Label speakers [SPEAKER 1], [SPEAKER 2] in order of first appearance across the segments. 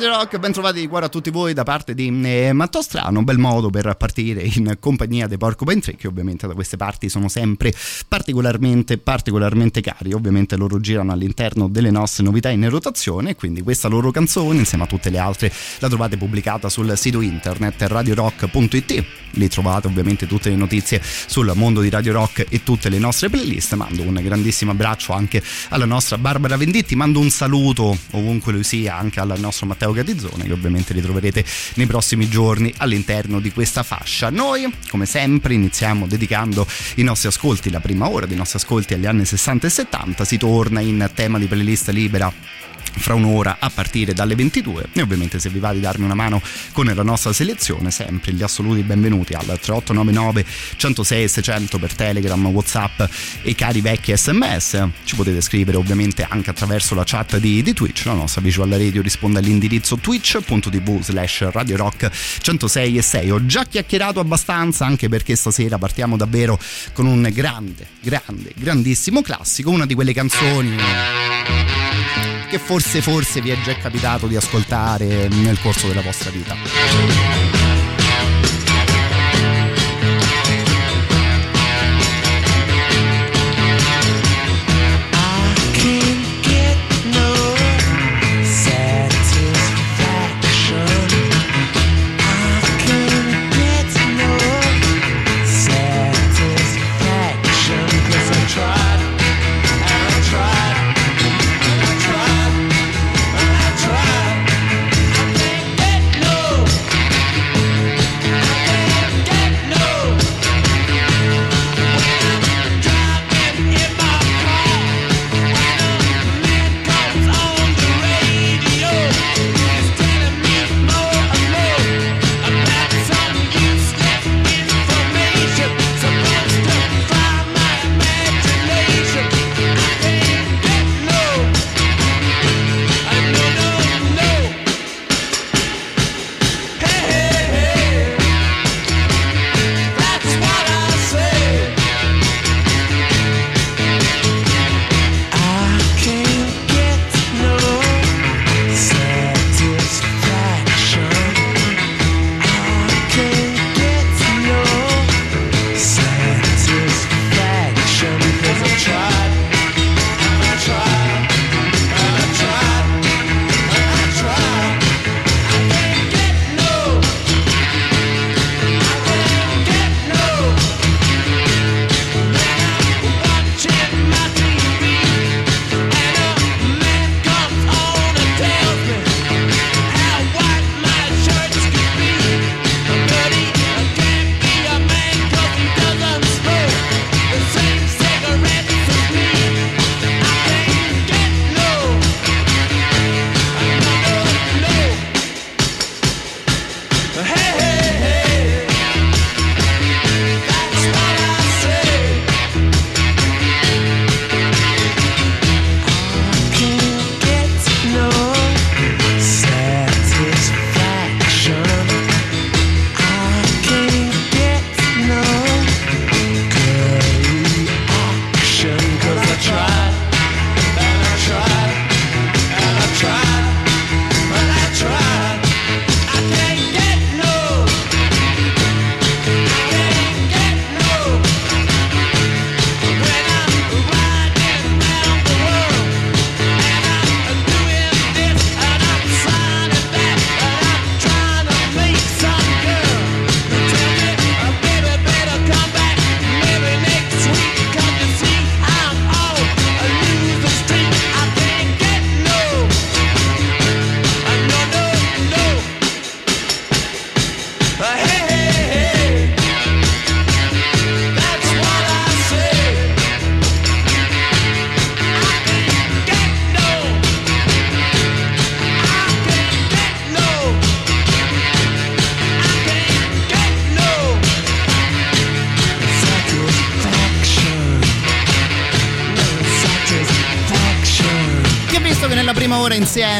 [SPEAKER 1] Radio Rock, ben trovati di cuore a tutti voi da parte di eh, Matteo Strano, un bel modo per partire in compagnia dei Porcupine Tree che ovviamente da queste parti sono sempre particolarmente, particolarmente cari, ovviamente loro girano all'interno delle nostre novità in rotazione, quindi questa loro canzone insieme a tutte le altre la trovate pubblicata sul sito internet radiorock.it, lì trovate ovviamente tutte le notizie sul mondo di Radio Rock e tutte le nostre playlist, mando un grandissimo abbraccio anche alla nostra Barbara Venditti, mando un saluto ovunque lui sia anche al nostro Matteo Gatizzone che ovviamente ritroverete nei prossimi giorni all'interno di questa fascia. Noi come sempre iniziamo dedicando i nostri ascolti, la prima ora dei nostri ascolti agli anni 60 e 70, si torna in tema di playlist libera fra un'ora a partire dalle 22 e ovviamente se vi va di darmi una mano con la nostra selezione sempre gli assoluti benvenuti al 3899 106 600 per telegram whatsapp e cari vecchi sms ci potete scrivere ovviamente anche attraverso la chat di, di twitch. La nostra visual radio risponde all'indirizzo twitch.tv slash radio rock 106 e 6 ho già chiacchierato abbastanza anche perché stasera partiamo davvero con un grande grande grandissimo classico una di quelle canzoni che forse forse vi è già capitato di ascoltare nel corso della vostra vita.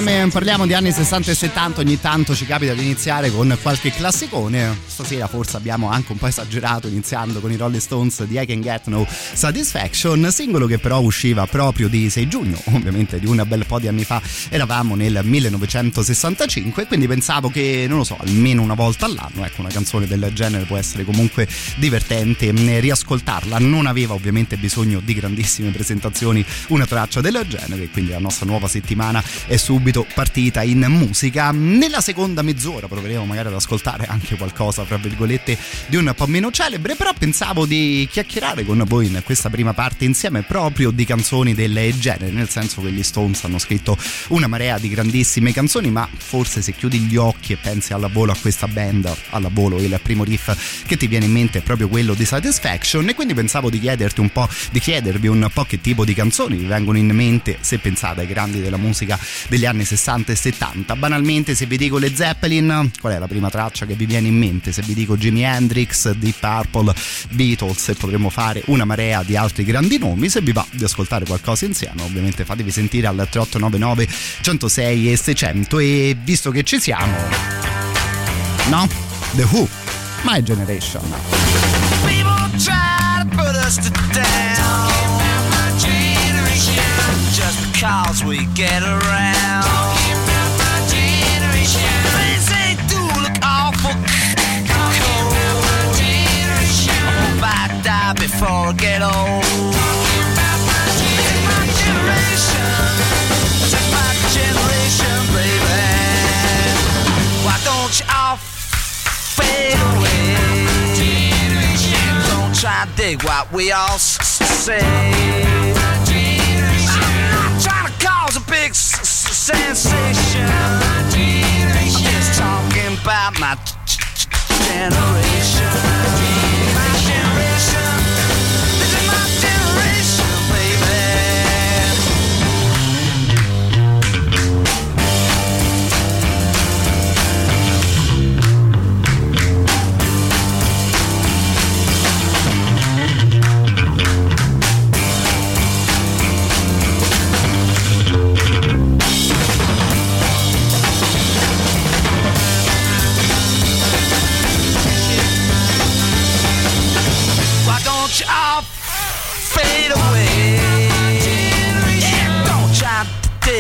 [SPEAKER 1] Ora insieme parliamo di anni 60 e 70, ogni tanto ci capita di iniziare con qualche classicone. Stasera forse abbiamo anche un po' esagerato iniziando con i Rolling Stones di I Can Get No Satisfaction, singolo che però usciva proprio di 6 giugno, ovviamente di un bel po' di anni fa. Eravamo nel 1965 quindi pensavo che, non lo so, almeno una volta all'anno, ecco, una canzone del genere può essere comunque divertente mm, riascoltarla. Non aveva ovviamente bisogno di grandissime presentazioni una traccia del genere, quindi la nostra nuova settimana è subito partita in musica. Nella seconda mezz'ora proveremo magari ad ascoltare anche qualcosa, tra virgolette, di un po' meno celebre, però pensavo di chiacchierare con voi in questa prima parte insieme proprio di canzoni del genere, nel senso che gli Stones hanno scritto una marea di grandissime canzoni, ma forse se chiudi gli occhi e pensi alla volo a questa band, alla volo il primo riff che ti viene in mente è proprio quello di Satisfaction e quindi pensavo di chiederti un po', di chiedervi un po' che tipo di canzoni vi vengono in mente se pensate ai grandi della musica degli anni 60 e 70. Banalmente, se vi dico le Zeppelin, qual è la prima traccia che vi viene in mente? Se vi dico Jimi Hendrix, Deep Purple, Beatles, e potremmo fare una marea di altri grandi nomi. Se vi va di ascoltare qualcosa insieme, ovviamente fatevi sentire al 3899 106 e 600. E visto che ci siamo, no? The Who, My Generation. People we get around. Before I get old. Is my is my generation, baby. Why don't you all fade away? Don't try to dig what we all say. I'm not trying to cause a big sensation. I'm just talking about my generation.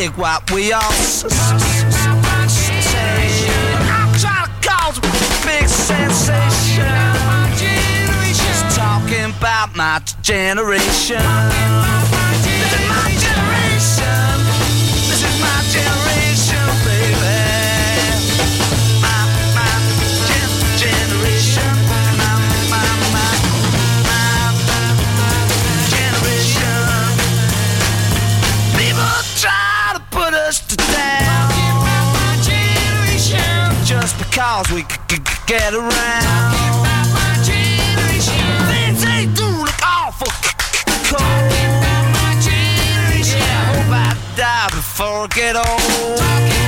[SPEAKER 1] What we all s- s- s- I'm trying to cause a big sensation. Talking about my generation. My generation. We c- c- c- get around. Things they do look awful cold. Yeah, I hope I die before I get old.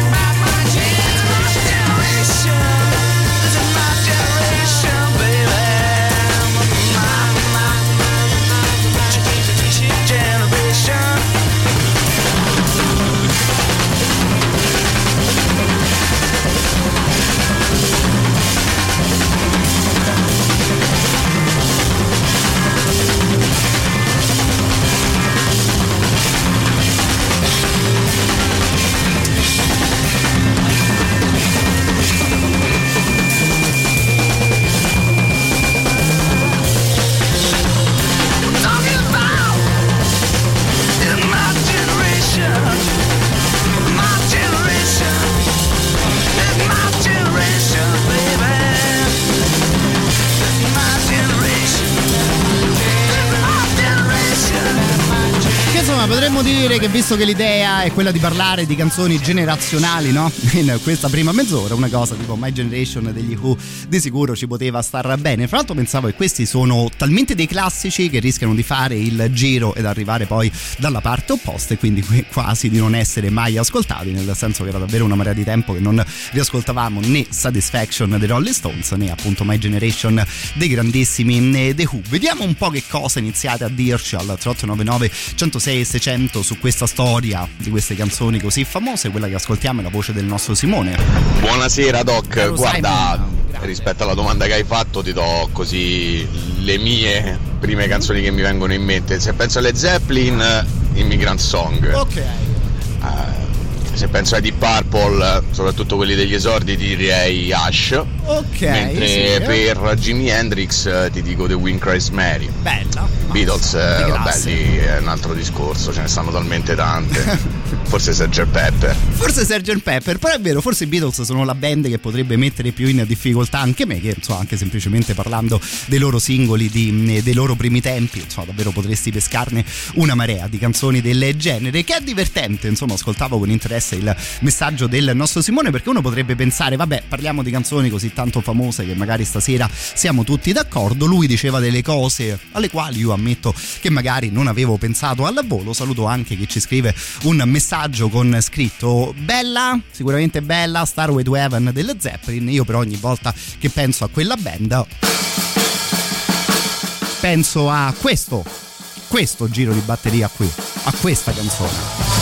[SPEAKER 1] Che visto che l'idea è quella di parlare di canzoni generazionali, no? In questa prima mezz'ora, una cosa tipo My Generation degli Who di sicuro ci poteva star bene. Fra l'altro pensavo che questi sono talmente dei classici che rischiano di fare il giro ed arrivare poi dalla parte opposta e quindi quasi di non essere mai ascoltati, nel senso che era davvero una marea di tempo che non riascoltavamo né Satisfaction dei Rolling Stones né appunto My Generation dei grandissimi The Who. Vediamo un po' che cosa iniziate a dirci al 3899 106 queste 100 su questa storia di queste canzoni così famose, quella che ascoltiamo è la voce del nostro Simone.
[SPEAKER 2] Buonasera Doc, Caro guarda, Simon, rispetto alla domanda che hai fatto ti do così le mie prime canzoni che mi vengono in mente. Se penso alle Zeppelin, Immigrant Song.
[SPEAKER 1] Ok.
[SPEAKER 2] Uh, se penso ai Deep Purple, soprattutto quelli degli esordi, ti direi Ash.
[SPEAKER 1] Ok.
[SPEAKER 2] Mentre
[SPEAKER 1] sì, eh.
[SPEAKER 2] per Jimi Hendrix ti dico The Wind Cries Mary.
[SPEAKER 1] Bella.
[SPEAKER 2] Beatles, eh, vabbè, lì è un altro discorso, ce ne stanno talmente tante. forse Sgt. Pepper.
[SPEAKER 1] Forse Sgt. Pepper, però è vero, forse i Beatles sono la band che potrebbe mettere più in difficoltà anche me, che insomma, anche semplicemente parlando dei loro singoli, di, dei loro primi tempi, insomma, davvero potresti pescarne una marea di canzoni del genere, che è divertente, insomma, ascoltavo con interesse il messaggio del nostro Simone, perché uno potrebbe pensare, vabbè, parliamo di canzoni così tanto famose che magari stasera siamo tutti d'accordo, lui diceva delle cose alle quali io ammetto che magari non avevo pensato al volo, saluto anche chi ci scrive un messaggio con scritto bella, sicuramente bella, Starway to Heaven delle Zeppelin, io però ogni volta che penso a quella band penso a questo, questo giro di batteria qui, a questa canzone.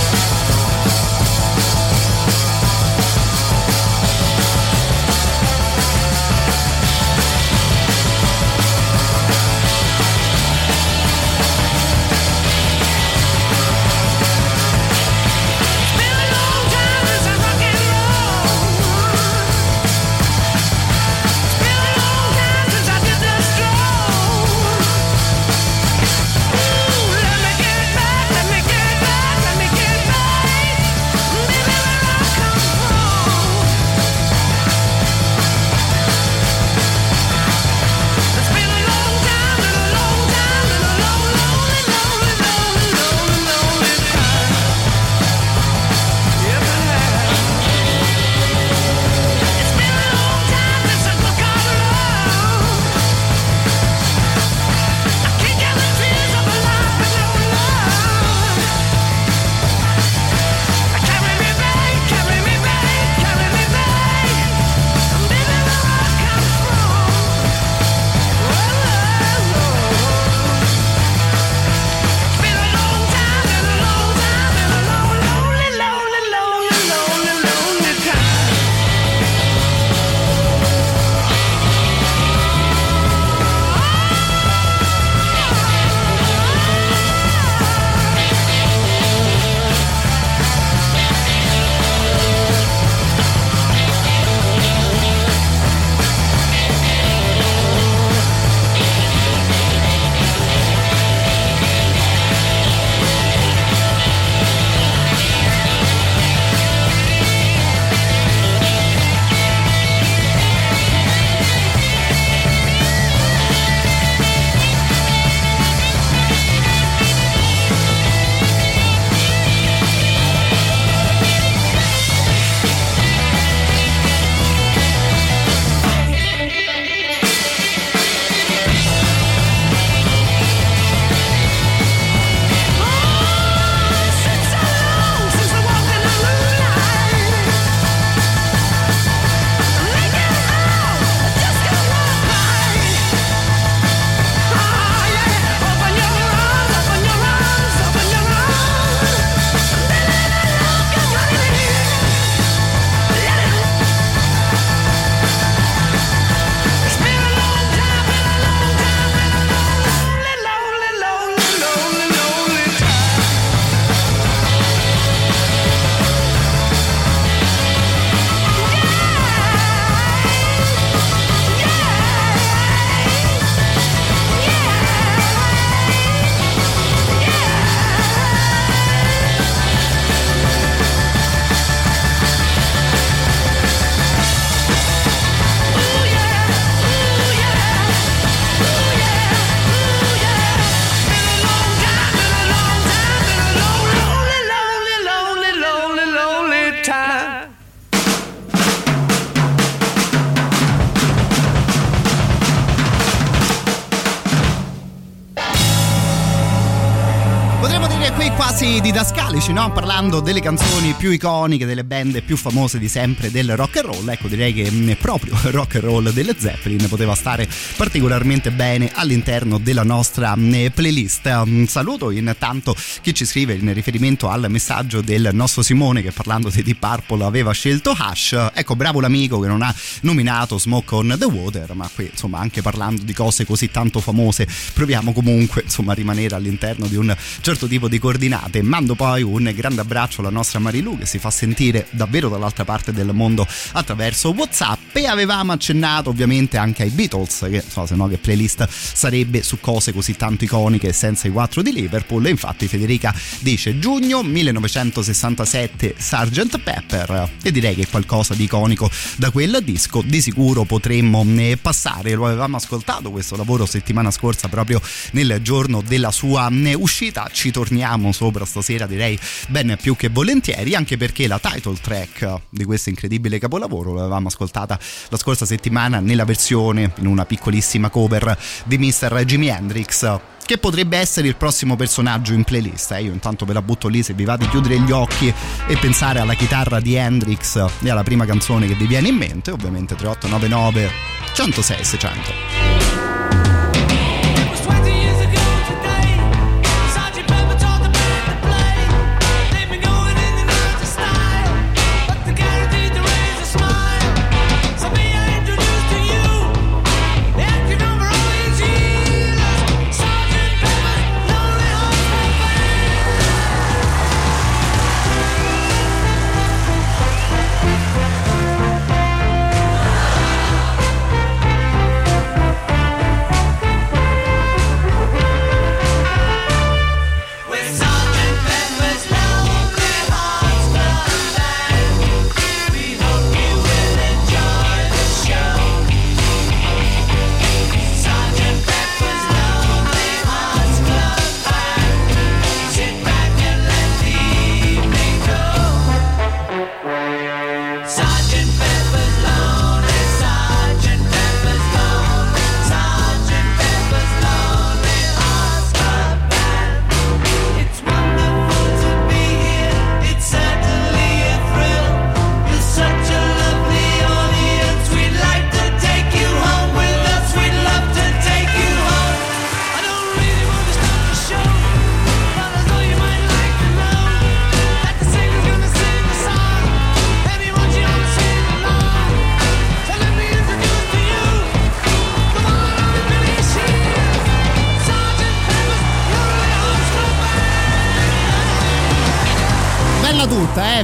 [SPEAKER 1] Parlando delle canzoni più iconiche, delle band più famose di sempre del rock and roll. Ecco, direi che mm, proprio il rock and roll delle Zeppelin poteva stare particolarmente bene all'interno della nostra mm, playlist. Un saluto intanto chi ci scrive in riferimento al messaggio del nostro Simone che parlando di Deep Purple aveva scelto Hush. Ecco, bravo l'amico che non ha nominato Smoke on the Water, ma qui insomma anche parlando di cose così tanto famose proviamo comunque insomma a rimanere all'interno di un certo tipo di coordinate. Mando poi un grande abbraccio alla nostra Marilu che si fa sentire davvero dall'altra parte del mondo attraverso WhatsApp. E avevamo accennato ovviamente anche ai Beatles che so se no che playlist sarebbe su cose così tanto iconiche senza i quattro di Liverpool. E infatti Federica dice giugno 1967 Sgt. Pepper e direi che qualcosa di iconico da quel disco. Di sicuro potremmo eh, passare. Lo avevamo ascoltato questo lavoro settimana scorsa proprio nel giorno della sua eh, uscita. Ci torniamo sopra stasera direi ben più che volentieri anche perché la title track di questo incredibile capolavoro l'avevamo ascoltata la scorsa settimana nella versione in una piccolissima cover di Mr. Jimi Hendrix che potrebbe essere il prossimo personaggio in playlist. Eh? Io intanto ve la butto lì se vi va di chiudere gli occhi e pensare alla chitarra di Hendrix e alla prima canzone che vi viene in mente, ovviamente 3899 106 600.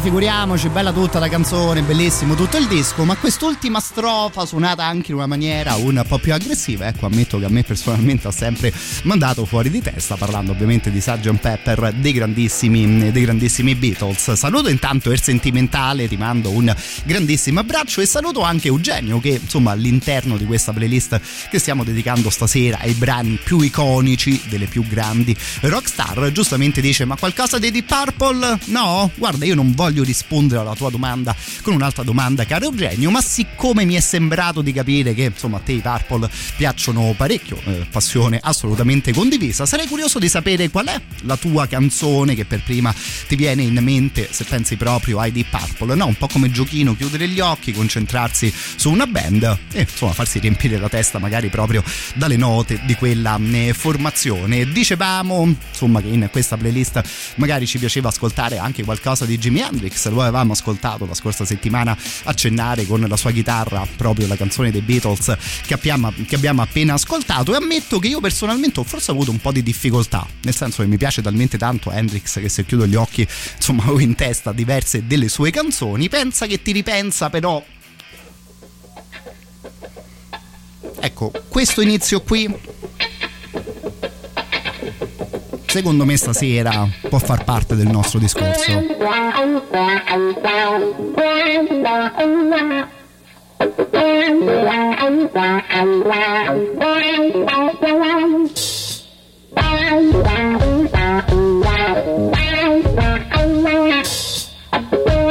[SPEAKER 1] Figuriamoci, bella tutta la canzone, bellissimo tutto il disco, ma quest'ultima strofa suonata anche in una maniera un po' più aggressiva, ecco, ammetto che a me personalmente ha sempre mandato fuori di testa, parlando ovviamente di Sgt. Pepper, dei grandissimi, dei grandissimi Beatles. Saluto intanto il sentimentale, ti mando un grandissimo abbraccio e saluto anche Eugenio che insomma all'interno di questa playlist che stiamo dedicando stasera ai brani più iconici delle più grandi rockstar, giustamente dice ma qualcosa di Deep Purple? No, guarda io non voglio voglio rispondere alla tua domanda con un'altra domanda, caro Eugenio, ma siccome mi è sembrato di capire che insomma a te i Purple piacciono parecchio, eh, passione assolutamente condivisa, sarei curioso di sapere qual è la tua canzone che per prima ti viene in mente se pensi proprio ai Deep Purple, no? Un po' come giochino, chiudere gli occhi, concentrarsi su una band e insomma farsi riempire la testa magari proprio dalle note di quella eh, formazione. Dicevamo insomma che in questa playlist magari ci piaceva ascoltare anche qualcosa di Jimi Hendrix Hendrix, lo avevamo ascoltato la scorsa settimana accennare con la sua chitarra proprio la canzone dei Beatles che abbiamo, che abbiamo appena ascoltato. E ammetto che io personalmente ho forse avuto un po' di difficoltà, nel senso che mi piace talmente tanto Hendrix che se chiudo gli occhi insomma ho in testa diverse delle sue canzoni, pensa che ti ripensa però. Ecco questo inizio qui secondo me stasera può far parte del nostro discorso. Thank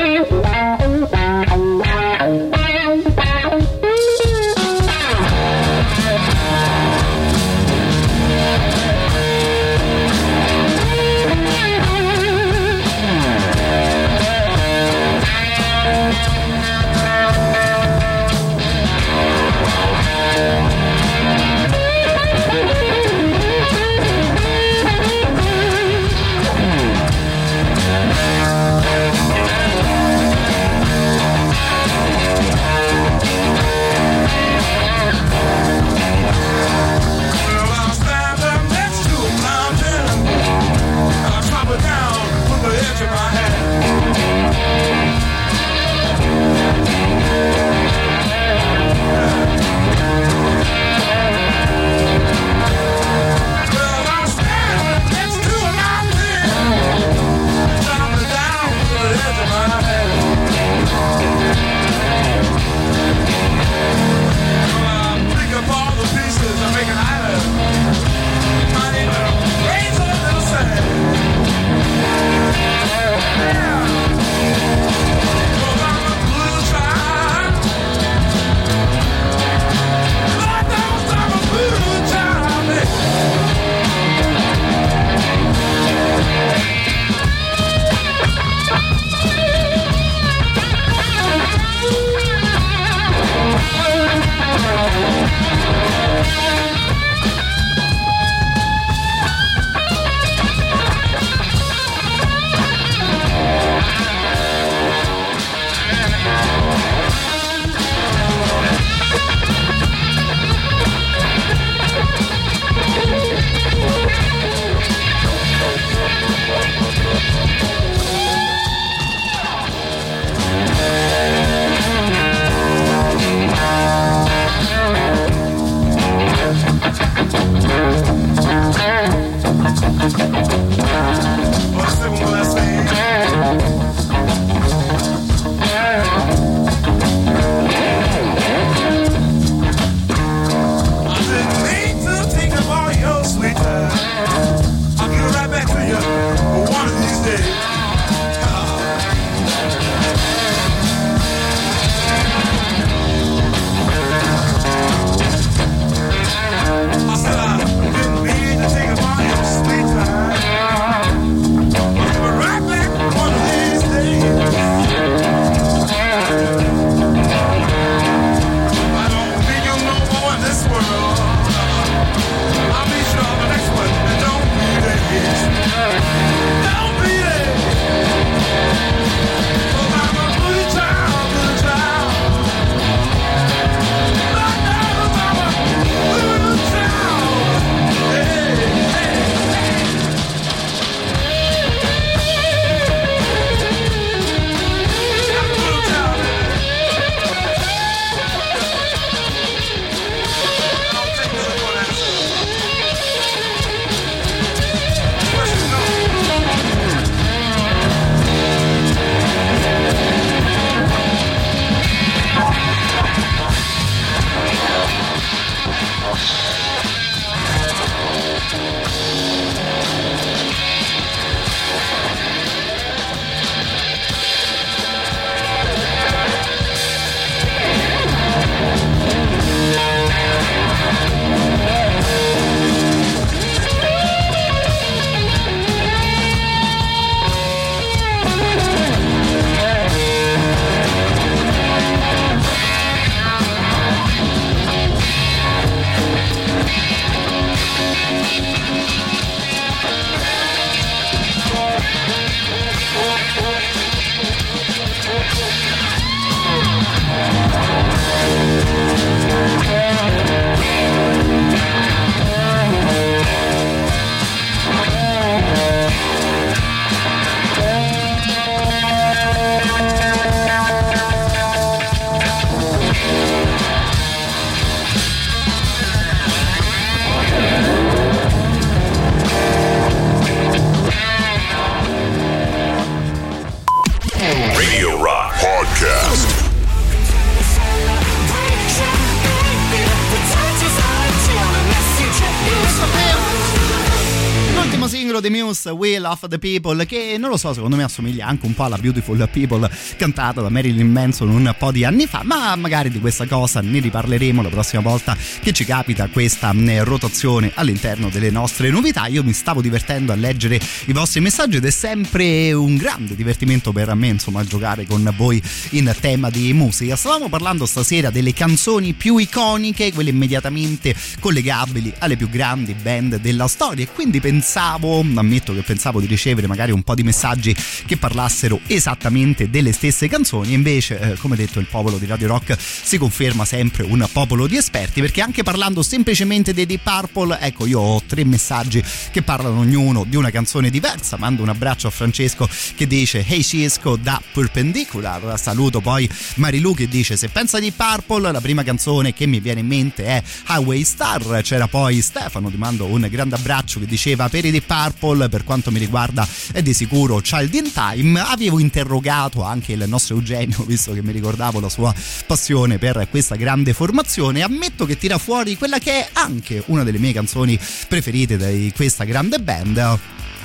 [SPEAKER 1] We Love the People, che non lo so, secondo me assomiglia anche un po' alla Beautiful People cantata da Marilyn Manson un po' di anni fa, ma magari di questa cosa ne riparleremo la prossima volta che ci capita questa rotazione all'interno delle nostre novità. Io mi stavo divertendo a leggere i vostri messaggi ed è sempre un grande divertimento per me, insomma, giocare con voi in tema di musica. Stavamo parlando stasera delle canzoni più iconiche, quelle immediatamente collegabili alle più grandi band della storia e quindi pensavo, ammetto che pensavo di ricevere magari un po' di messaggi che parlassero esattamente delle stesse canzoni, invece eh, come detto il popolo di Radio Rock si conferma sempre un popolo di esperti perché anche parlando semplicemente dei Deep Purple, ecco io ho tre messaggi che parlano ognuno di una canzone diversa, mando un abbraccio a Francesco che dice Hey Cisco da Perpendicular, saluto poi Marilu che dice se pensa di Purple la prima canzone che mi viene in mente è Highway Star, c'era poi Stefano, ti mando un grande abbraccio che diceva per i Deep Purple per quanto mi riguarda è di sicuro Child in Time, avevo interrogato anche il nostro Eugenio visto che mi ricordavo la sua passione per questa grande formazione, ammetto che tira fuori quella che è anche una delle mie canzoni preferite di questa grande band.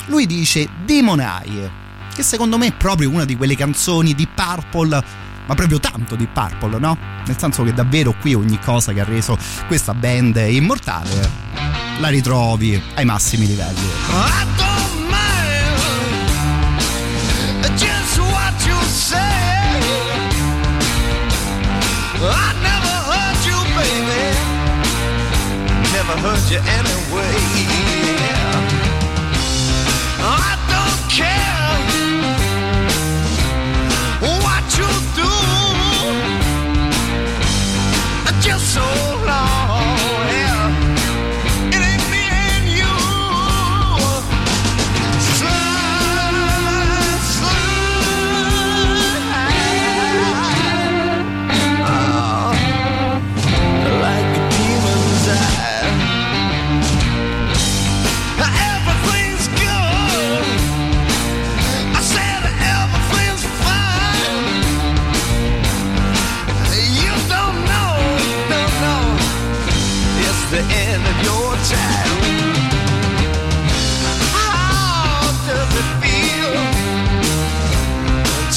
[SPEAKER 1] Lui dice Demon Eye, che secondo me è proprio una di quelle canzoni di Purple ma proprio tanto di Purple, no? Nel senso che davvero qui ogni cosa che ha reso questa band immortale la ritrovi ai massimi livelli. never hurt you anyway.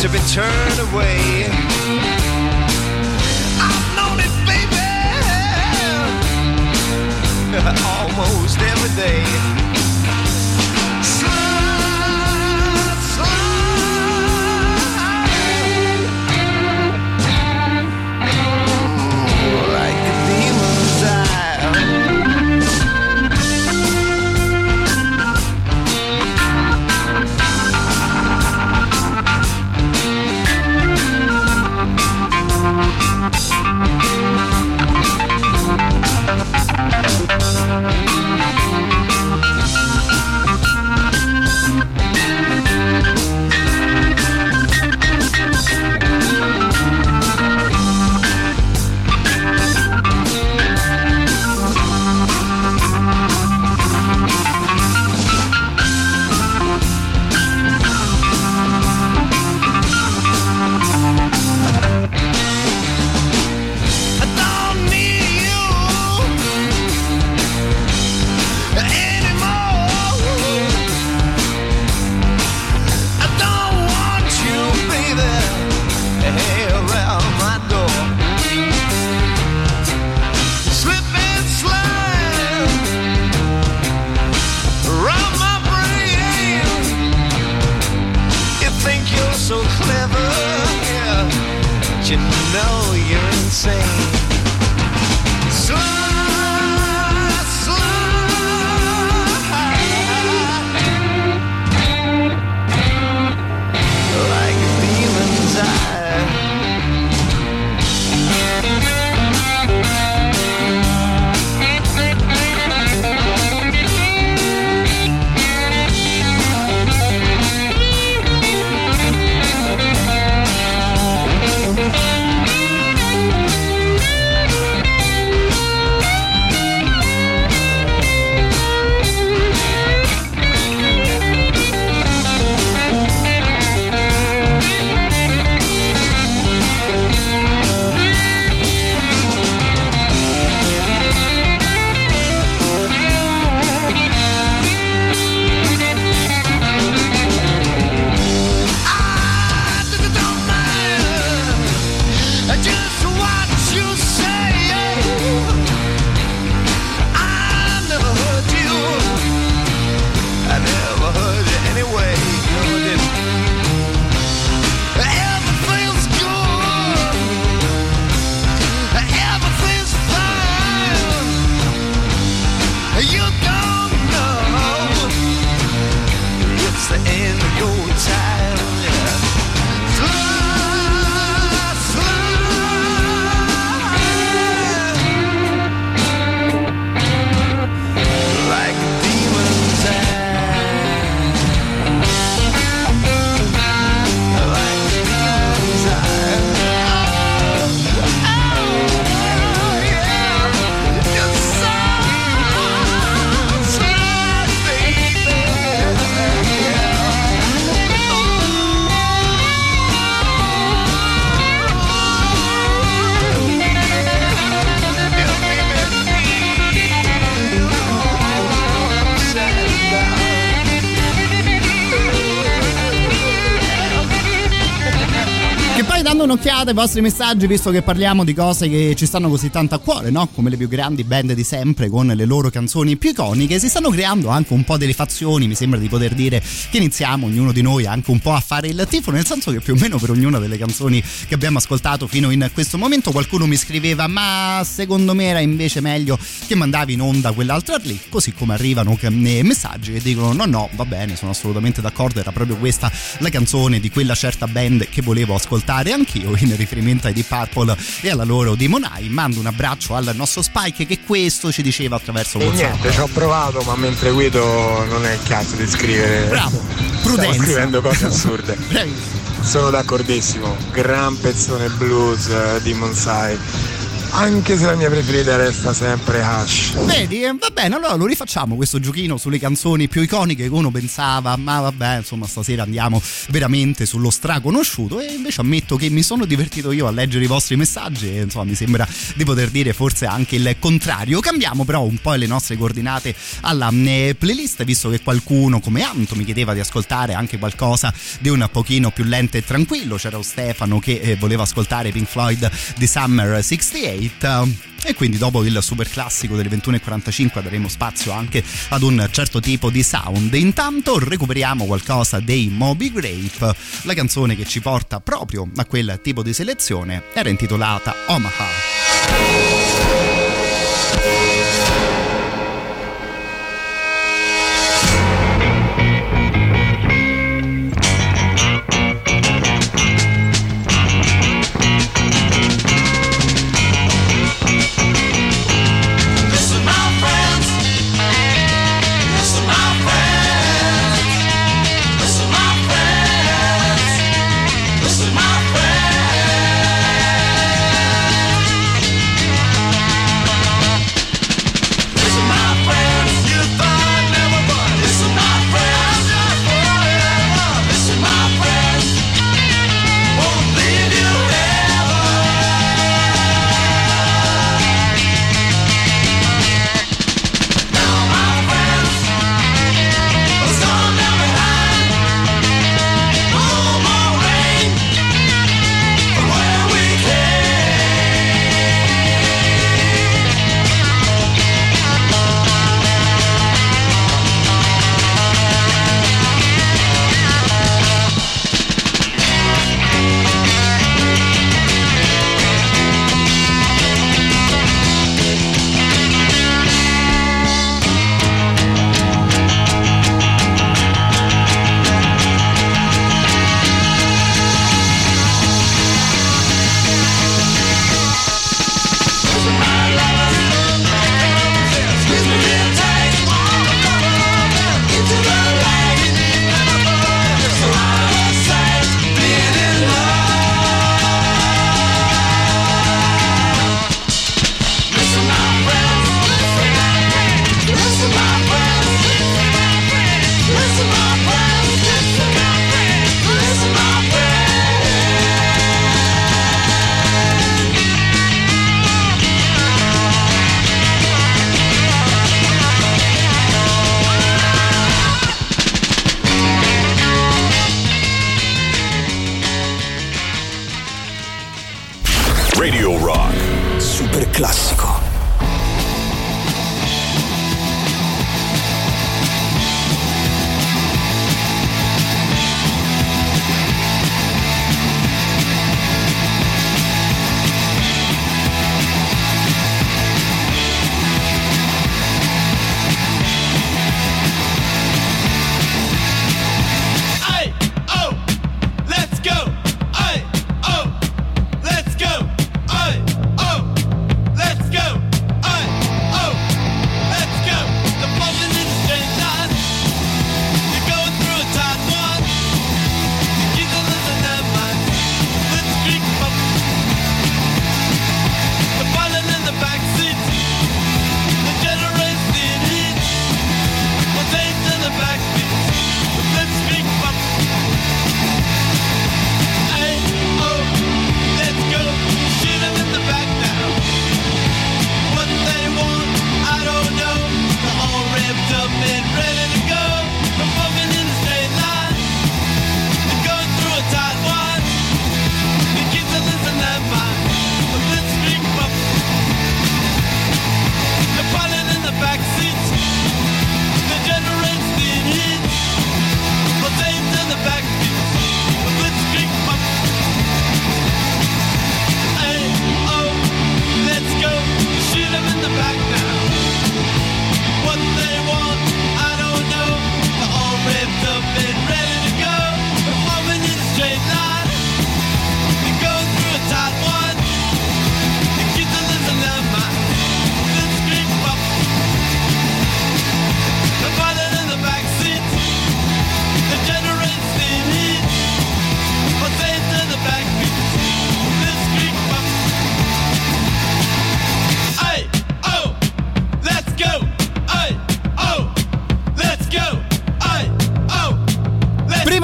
[SPEAKER 1] To be turned away? I've known it, baby, almost every day. Un'occhiata ai vostri messaggi, visto che parliamo di cose che ci stanno così tanto a cuore, no? Come le più grandi band di sempre con le loro canzoni più iconiche, si stanno creando anche un po' delle fazioni. Mi sembra di poter dire che iniziamo ognuno di noi anche un po' a fare il tifo, nel senso che più o meno per ognuna delle canzoni che abbiamo ascoltato fino in questo momento qualcuno mi scriveva ma secondo me era invece meglio che mandavi in onda quell'altra lì, così come arrivano messaggi e dicono no no va bene sono assolutamente d'accordo era proprio questa la canzone di quella certa band che volevo ascoltare anch'io in riferimento ai Deep Purple e alla loro Demon Eye mando un abbraccio al nostro Spike che questo ci diceva attraverso
[SPEAKER 3] e
[SPEAKER 1] WhatsApp.
[SPEAKER 3] niente ci ho provato ma mentre guido non è il caso di scrivere
[SPEAKER 1] bravo. prudenza.
[SPEAKER 3] Stavo scrivendo cose assurde.
[SPEAKER 1] Bravissimo.
[SPEAKER 3] Sono d'accordissimo. Gran pezzone blues uh, di Monsai anche se la mia preferita resta sempre Hush.
[SPEAKER 1] Vedi, va bene, allora lo rifacciamo questo giochino sulle canzoni più iconiche che uno pensava, ma vabbè, insomma, stasera andiamo veramente sullo straconosciuto e invece ammetto che mi sono divertito io a leggere i vostri messaggi e insomma mi sembra di poter dire forse anche il contrario. Cambiamo però un po' le nostre coordinate alla eh, playlist, visto che qualcuno come Anto mi chiedeva di ascoltare anche qualcosa di un pochino più lento e tranquillo. C'era Stefano che eh, voleva ascoltare Pink Floyd di Summer 68 e quindi dopo il super classico delle 21.45 daremo spazio anche ad un certo tipo di sound. Intanto recuperiamo qualcosa dei Moby Grape, la canzone che ci porta proprio a quel tipo di selezione era intitolata Omaha.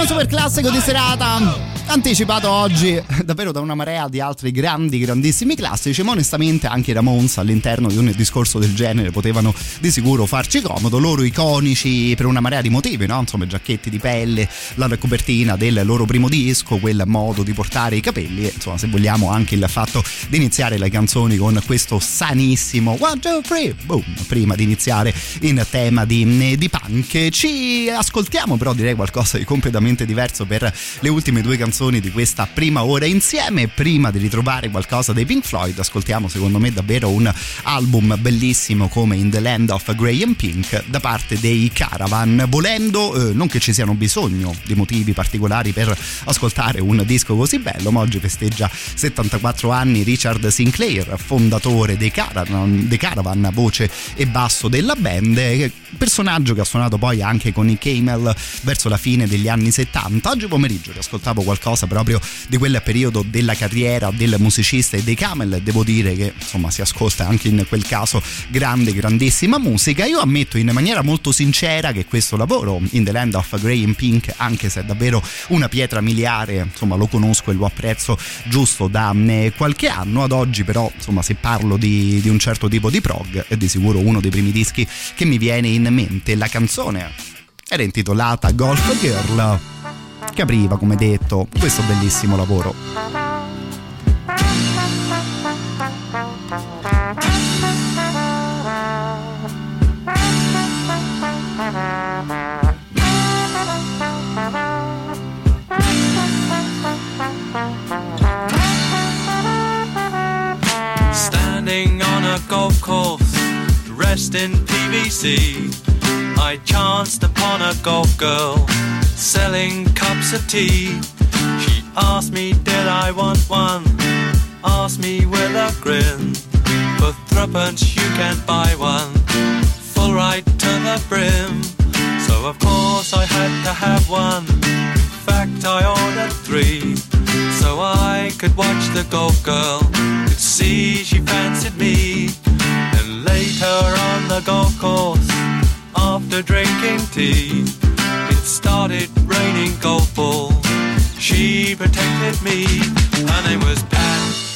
[SPEAKER 1] Super classico di serata anticipato oggi davvero da una marea di altri grandi, grandissimi classici, ma onestamente anche i Ramones all'interno di un discorso del genere potevano di sicuro farci comodo, loro iconici per una marea di motivi, no? Insomma, giacchetti di pelle, la copertina del loro primo disco, quel modo di portare i capelli, e, insomma, se vogliamo anche il fatto di iniziare le canzoni con questo sanissimo one, two, three, boom, prima di iniziare in tema di, di punk. Ci ascoltiamo però direi qualcosa di completamente diverso per le ultime due canzoni canzoni di questa prima ora insieme. Prima di ritrovare qualcosa dei Pink Floyd, ascoltiamo secondo me davvero un album bellissimo come In the Land of Graham Pink da parte dei Caravan. Volendo, eh, non che ci siano bisogno di motivi particolari per ascoltare un disco così bello, ma oggi festeggia 74 anni Richard Sinclair, fondatore dei Caravan, dei Caravan voce e basso della band, personaggio che ha suonato poi anche con i Camel verso la fine degli anni 70. Oggi pomeriggio riascoltavo qualcosa qualcosa proprio di quel periodo della carriera del musicista e dei Camel. Devo dire che insomma si ascolta anche in quel caso grande, grandissima musica. Io ammetto in maniera molto sincera che questo lavoro in The Land of Grey and Pink, anche se è davvero una pietra miliare, insomma lo conosco e lo apprezzo giusto da mm, qualche anno. Ad oggi però, insomma, se parlo di, di un certo tipo di prog, è di sicuro uno dei primi dischi che mi viene in mente. La canzone era intitolata Golf Girl che apriva, come detto, questo bellissimo lavoro.
[SPEAKER 4] Golf course, dressed in PVC, I chanced upon a golf girl selling cups of tea. She asked me, did I want one? Asked me with a grin. For threepence you can buy one, full right to the brim. So of course I had to have one. In fact I ordered three, so I could watch the golf girl. Could see she fancied me. And later on the golf course, after drinking tea started raining golf balls. She protected me. Her name was Pat.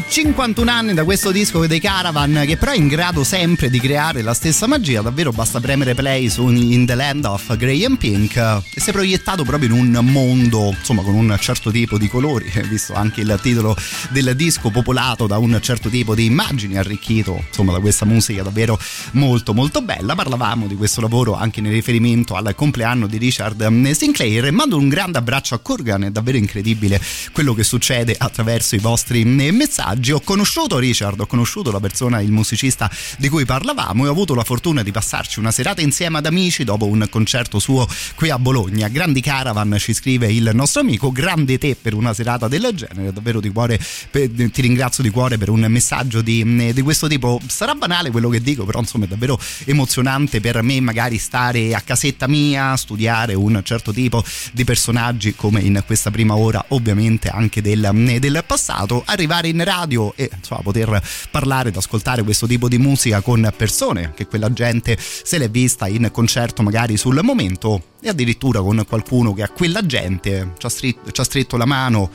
[SPEAKER 1] Beat. 51 anni da questo disco dei Caravan, che però è in grado sempre di creare la stessa magia. Davvero basta premere play su In the Land of Grey and Pink e si è proiettato proprio in un mondo, insomma, con un certo tipo di colori, visto anche il titolo del disco popolato da un certo tipo di immagini, arricchito, insomma, da questa musica davvero molto molto bella. Parlavamo di questo lavoro anche in riferimento al compleanno di Richard Sinclair e mando un grande abbraccio a Corgan, è davvero incredibile quello che succede attraverso i vostri messaggi. Ho conosciuto Richard, ho conosciuto la persona, il musicista di cui parlavamo e ho avuto la fortuna di passarci una serata insieme ad amici dopo un concerto suo qui a Bologna. Grandi caravan ci scrive il nostro amico, grande te per una serata del genere, davvero di cuore, ti ringrazio di cuore per un messaggio di, di questo tipo. Sarà banale quello che dico, però insomma è davvero emozionante per me magari stare a casetta mia, studiare un certo tipo di personaggi come in questa prima ora ovviamente anche del, del passato, arrivare in radio e insomma, poter parlare ed ascoltare questo tipo di musica con persone che quella gente se l'è vista in concerto magari sul momento e addirittura con qualcuno che a quella gente ci ha, stretto, ci ha stretto la mano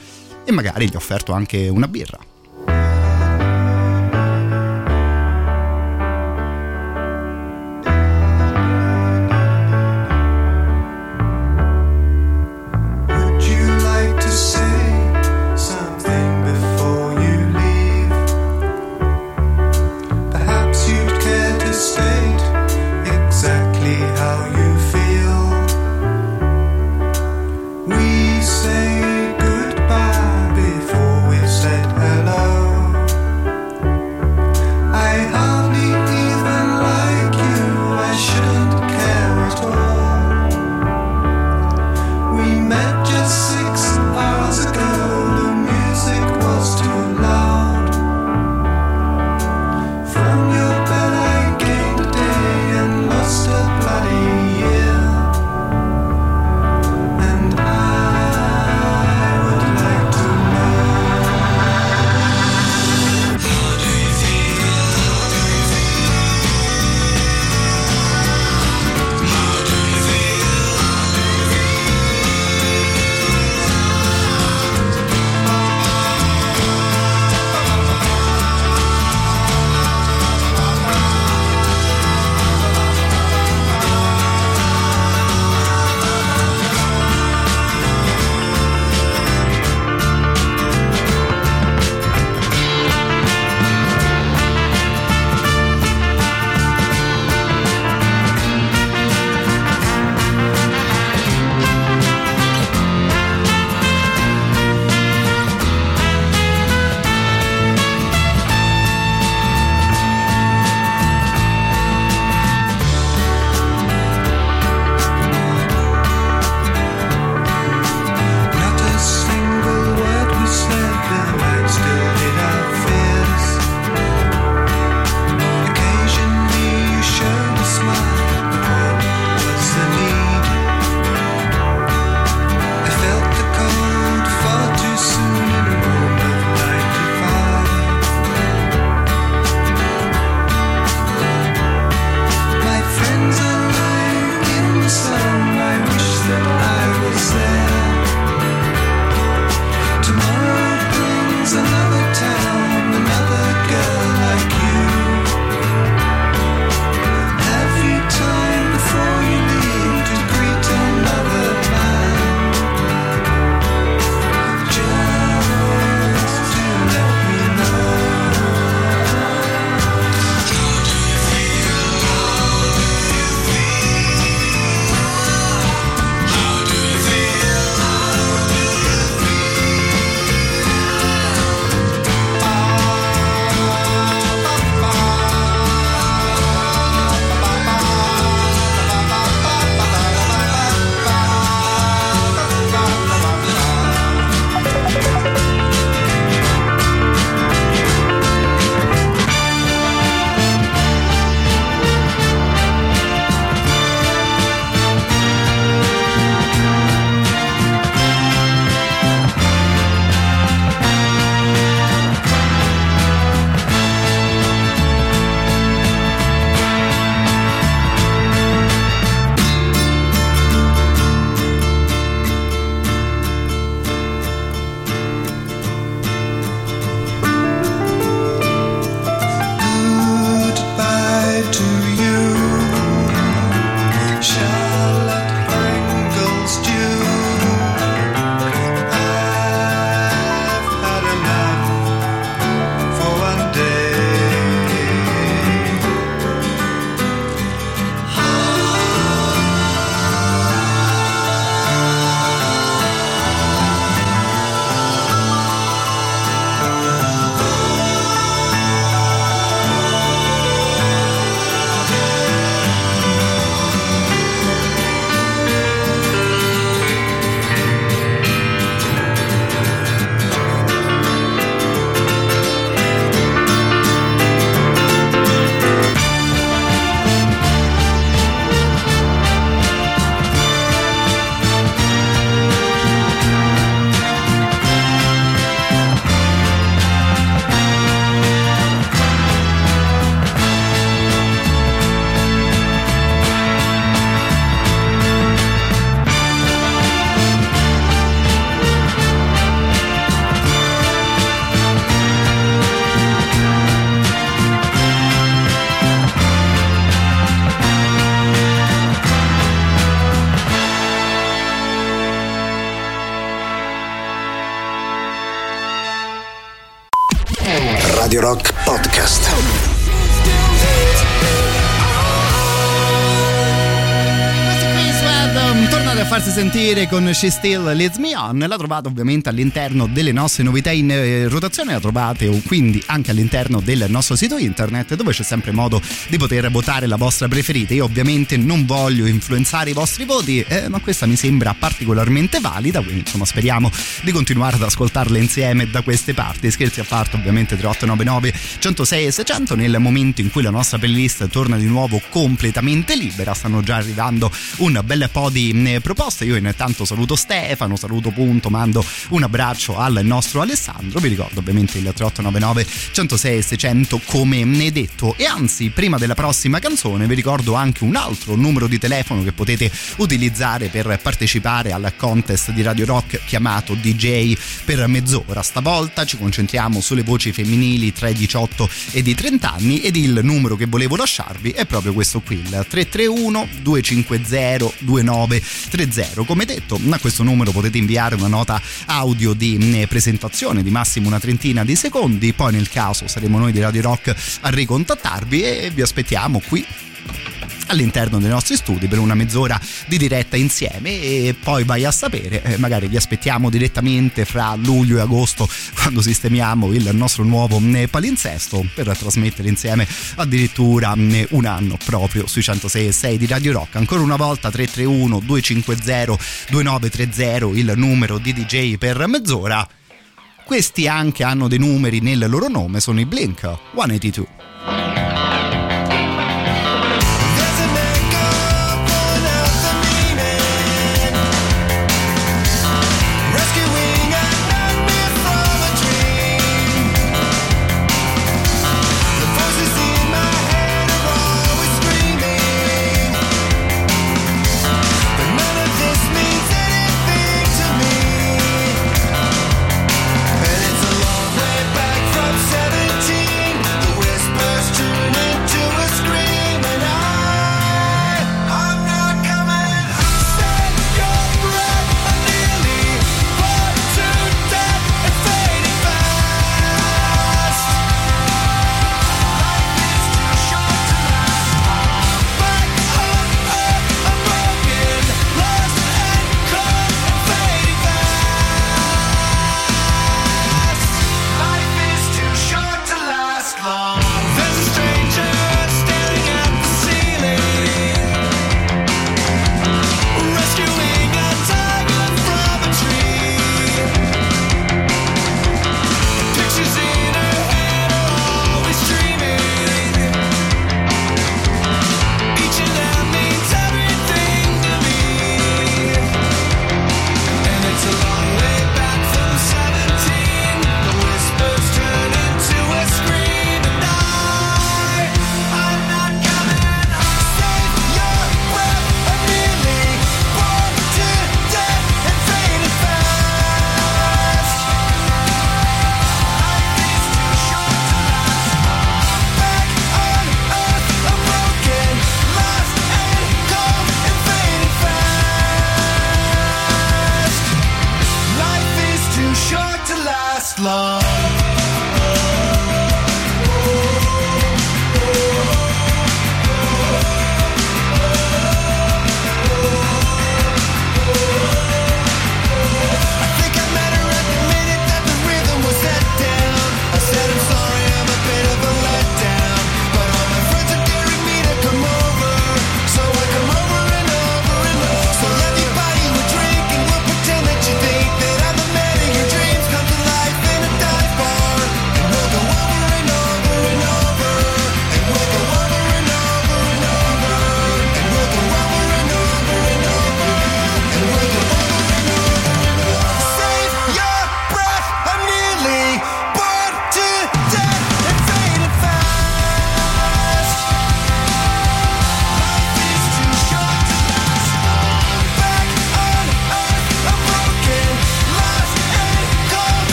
[SPEAKER 1] e magari gli ha offerto anche una birra. Sentire con She Still Leads Me On. La trovate ovviamente all'interno delle nostre novità in eh, rotazione, la trovate quindi anche all'interno del nostro sito internet dove c'è sempre modo di poter votare la vostra preferita. Io ovviamente non voglio influenzare i vostri voti, eh, ma questa mi sembra particolarmente valida, quindi insomma speriamo di continuare ad ascoltarla insieme da queste parti. Scherzi a parte ovviamente 3899 106 e 600 nel momento in cui la nostra playlist torna di nuovo completamente libera, stanno già arrivando un bel po' di eh, proposte. Io intanto saluto Stefano, saluto Punto, mando un abbraccio al nostro Alessandro. Vi ricordo ovviamente il 3899 106 600 come ne detto. E anzi, prima della prossima canzone, vi ricordo anche un altro numero di telefono che potete utilizzare per partecipare al contest di Radio Rock chiamato DJ per mezz'ora. Stavolta ci concentriamo sulle voci femminili tra i 18 e i 30 anni ed il numero che volevo lasciarvi è proprio questo qui, il 331 250 2930 0. Come detto, a questo numero potete inviare una nota audio di eh, presentazione di massimo una trentina di secondi, poi nel caso saremo noi di Radio Rock a ricontattarvi e vi aspettiamo qui all'interno dei nostri studi per una mezz'ora di diretta insieme e poi vai a sapere, eh, magari vi aspettiamo direttamente fra luglio e agosto quando sistemiamo il nostro nuovo eh, palinsesto per trasmettere insieme addirittura eh, un anno proprio sui 106 e 6 di Radio Rock. Ancora una volta 331 250 2930 il numero di DJ per mezz'ora. Questi anche hanno dei numeri nel loro nome, sono i Blink 182.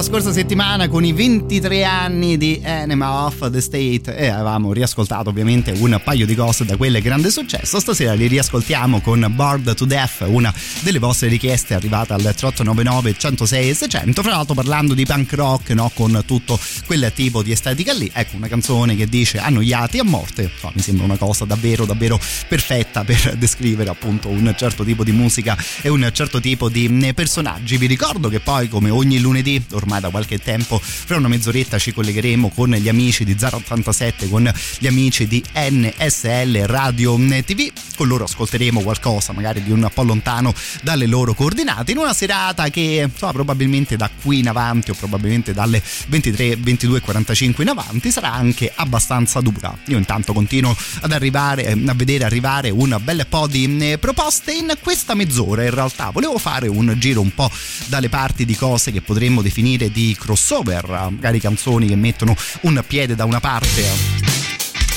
[SPEAKER 1] La scorsa settimana con i 23 anni di Anima of the State e avevamo riascoltato ovviamente un paio di cose da quel grande successo. Stasera li riascoltiamo con Bored to Death, una delle vostre richieste arrivata al 3899 106 e 600. Fra l'altro parlando di punk rock, no? con tutto quel tipo di estetica lì. Ecco una canzone che dice annoiati a morte. No, mi sembra una cosa davvero davvero perfetta per descrivere appunto un certo tipo di musica e un certo tipo di personaggi. Vi ricordo che poi come ogni lunedì, ormai da qualche tempo, fra una mezz'oretta ci collegheremo con gli amici di 087, con gli amici di NSL Radio TV. Con loro ascolteremo qualcosa, magari di un po' lontano dalle loro coordinate, in una serata che insomma, probabilmente da qui in avanti o probabilmente dalle 23, 22, 45 in avanti sarà anche abbastanza dura. Io intanto continuo ad arrivare, a vedere arrivare un bel po' di proposte in questa mezz'ora. In realtà volevo fare un giro un po' dalle parti di cose che potremmo definire di crossover, magari canzoni che mettono un piede da una parte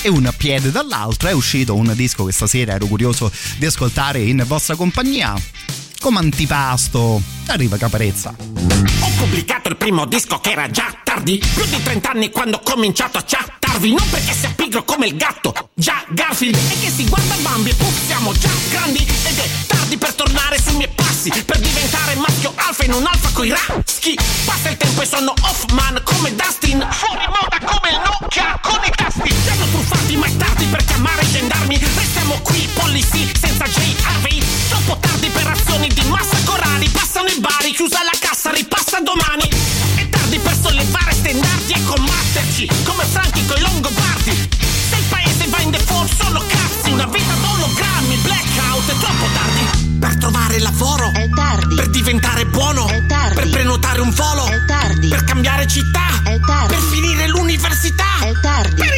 [SPEAKER 1] e un piede dall'altra. È uscito un disco che stasera ero curioso di ascoltare in vostra compagnia. Come antipasto arriva Caparezza.
[SPEAKER 5] Ho pubblicato il primo disco che era già tardi, più di 30 anni quando ho cominciato a chattarvi, non perché sia pigro come il gatto, già Garfield, e che si guarda Bambi e siamo già grandi, ed è tardi per tornare sui miei passi, per diventare maschio alfa e non alfa coi raschi. Passa il tempo e sono off man come Dustin, fuori moda come il Nokia con i tasti. Ci hanno truffati mai tardi per chiamare i gendarmi, restiamo qui, policy, senza J. Harvey. Troppo tardi per azioni di massa corali, passano i bari, chiusa la cassa, ripassa domani. È tardi per sollevare stendardi e combatterci, come Franchi coi Longobardi. Se il paese va in default sono cazzi, una vita d'ologrammi, blackout, è troppo tardi. Per trovare lavoro,
[SPEAKER 6] È tardi.
[SPEAKER 5] per diventare buono,
[SPEAKER 6] È tardi.
[SPEAKER 5] per prenotare un volo,
[SPEAKER 6] È tardi.
[SPEAKER 5] per cambiare città,
[SPEAKER 6] È tardi.
[SPEAKER 5] per finire l'università,
[SPEAKER 6] È tardi.
[SPEAKER 5] per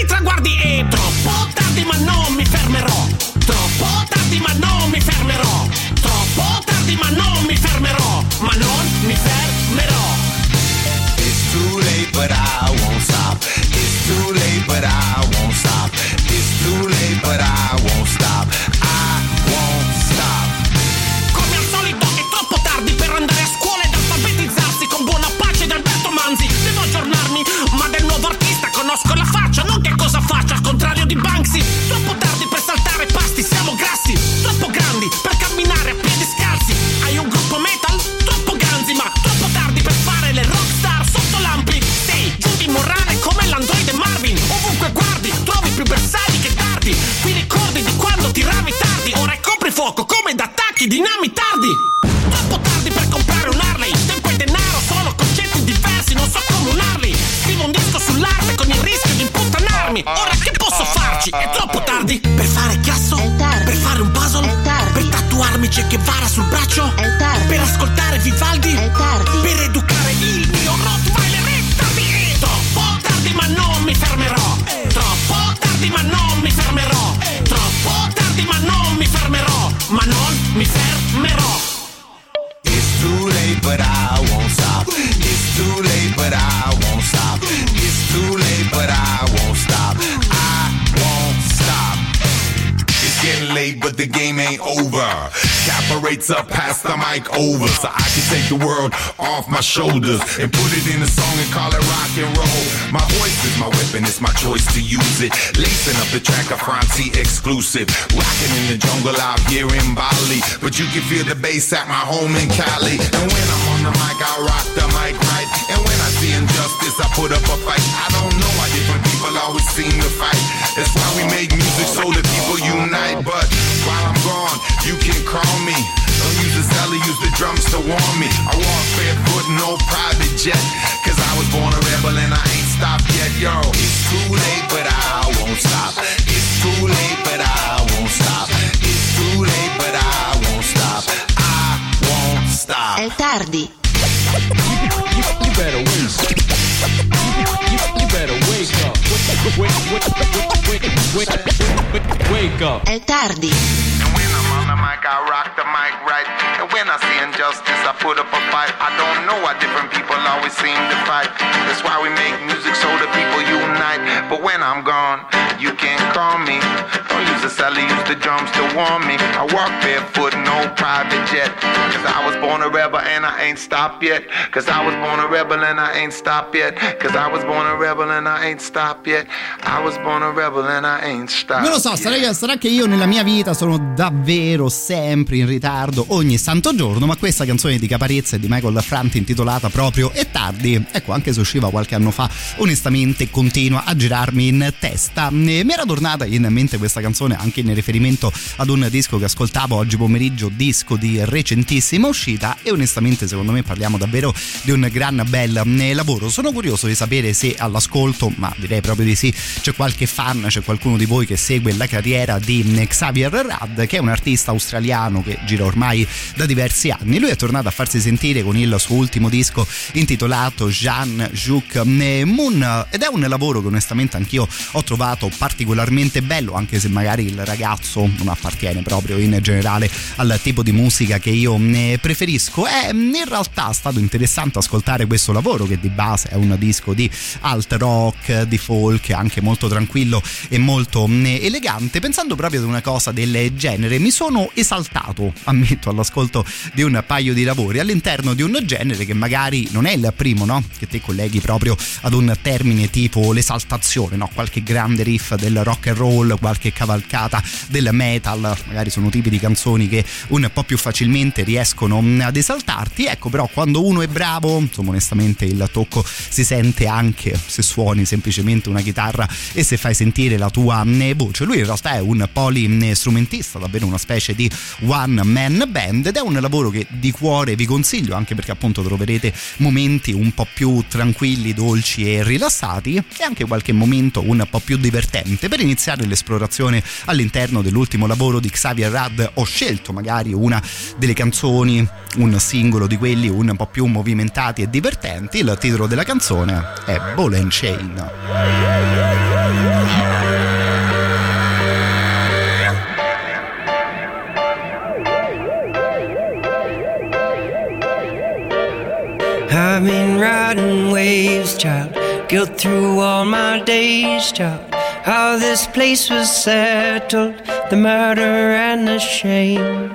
[SPEAKER 5] da attacchi dinamitardi. Troppo tardi per comprare un Harley. Tempo e denaro sono concetti diversi, non so comunarli. Scrivo un disco sull'arte con il rischio di imputtanarmi. Ora che posso farci? È troppo tardi per fare chiasso?
[SPEAKER 6] È tardi.
[SPEAKER 5] Per fare un puzzle?
[SPEAKER 6] È tardi.
[SPEAKER 5] Per tatuarmi Che Guevara
[SPEAKER 7] but the game ain't over. Caparates up, pass the mic over, so I can take the world off my shoulders and put it in a song and call it rock and roll. My voice is my weapon, it's my choice to use it. Lacing up the track of Francie exclusive. Rocking in the jungle out here in Bali, but you can feel the bass at my home in Cali. And when I'm on the mic, I rock the mic right. Injustice, I put up a fight. I don't know why different people always seem to fight. That's why we make music so the people unite. But while I'm gone, you can call me. Don't use the celly, use the drums to warm me. I walk barefoot, no private jet. Cause I was born a rebel and I ain't stopped yet, yo. It's too late, but I won't stop. It's too late, but I won't stop. It's too late, but I won't stop. I won't stop.
[SPEAKER 6] È tardi.
[SPEAKER 8] You better wake You, you better wake up. Wake, up.
[SPEAKER 6] È tardi.
[SPEAKER 7] And when I'm on the mic, I rock the mic right. And when I see injustice, I put up a fight. I don't know why different people always seem to fight. That's why we make music so the people unite. But when I'm gone,
[SPEAKER 6] you can call me. Don't use the celly, use the drums to warm me. I walk barefoot, no private jet. Cause I was born a rebel and I ain't stopped yet. Cause I was born a rebel and I ain't stopped yet. Cause I was born a rebel and I ain't stopped
[SPEAKER 1] Non lo so, sarà, sarà che io nella mia vita sono davvero sempre in ritardo ogni santo giorno, ma questa canzone di Caparezza e di Michael Franti intitolata proprio È tardi, ecco anche se usciva qualche anno fa, onestamente continua a girarmi in testa. Mi era tornata in mente questa canzone anche in riferimento ad un disco che ascoltavo oggi pomeriggio, disco di recentissima uscita e onestamente secondo me parliamo davvero di un gran bel lavoro. Sono curioso di sapere se all'ascolto, ma direi proprio di sì, c'è qualche fan, c'è qualcuno di voi che segue la carriera di Xavier Rad, che è un artista australiano che gira ormai da diversi anni. Lui è tornato a farsi sentire con il suo ultimo disco intitolato Jean Juk Moon ed è un lavoro che onestamente anch'io ho trovato particolarmente bello, anche se magari il ragazzo non appartiene proprio in generale al tipo di musica che io ne preferisco. È in realtà stato interessante ascoltare questo lavoro che di base è un disco di alt rock, di folk, anche molto tranquillo e molto elegante. Pensando proprio ad una cosa del genere, mi sono esaltato, ammetto, all'ascolto di un paio di lavori all'interno di un genere che magari non è il primo, no? Che te colleghi proprio ad un termine tipo l'esaltazione, no? Qualche grande riff del rock and roll, qualche cavalcata del metal, magari sono tipi di canzoni che un po' più facilmente riescono ad esaltarti. Ecco, però quando uno è bravo, insomma, onestamente il tocco si sente anche se suoni semplicemente una chitarra e se fai sentire la tua voce. Lui in realtà è un polistrumentista, davvero una specie di one man band ed è un lavoro che di cuore vi consiglio anche perché appunto troverete momenti un po' più tranquilli, dolci e rilassati e anche qualche momento un po' più divertente. Per iniziare l'esplorazione all'interno dell'ultimo lavoro di Xavier Rad ho scelto magari una delle canzoni, un singolo di quelli un po' più movimentati e divertenti. Il titolo della canzone è Ball and Chain.
[SPEAKER 9] I've been riding waves, child. Go through all my days, child. How this place was settled, the murder and the shame.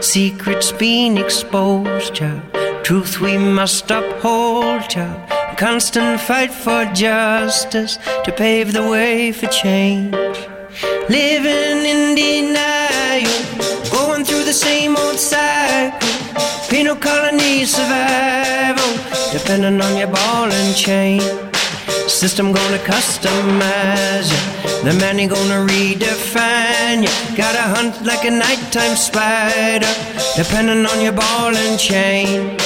[SPEAKER 9] Secrets being exposed, child. Truth we must uphold, child. Constant fight for justice to pave the way for change. Living in denial, going through the same old cycle. Penal colony survival, depending on your ball and chain. System gonna customize you, the man ain't gonna redefine you. Gotta hunt like a nighttime spider, depending on your ball and chain.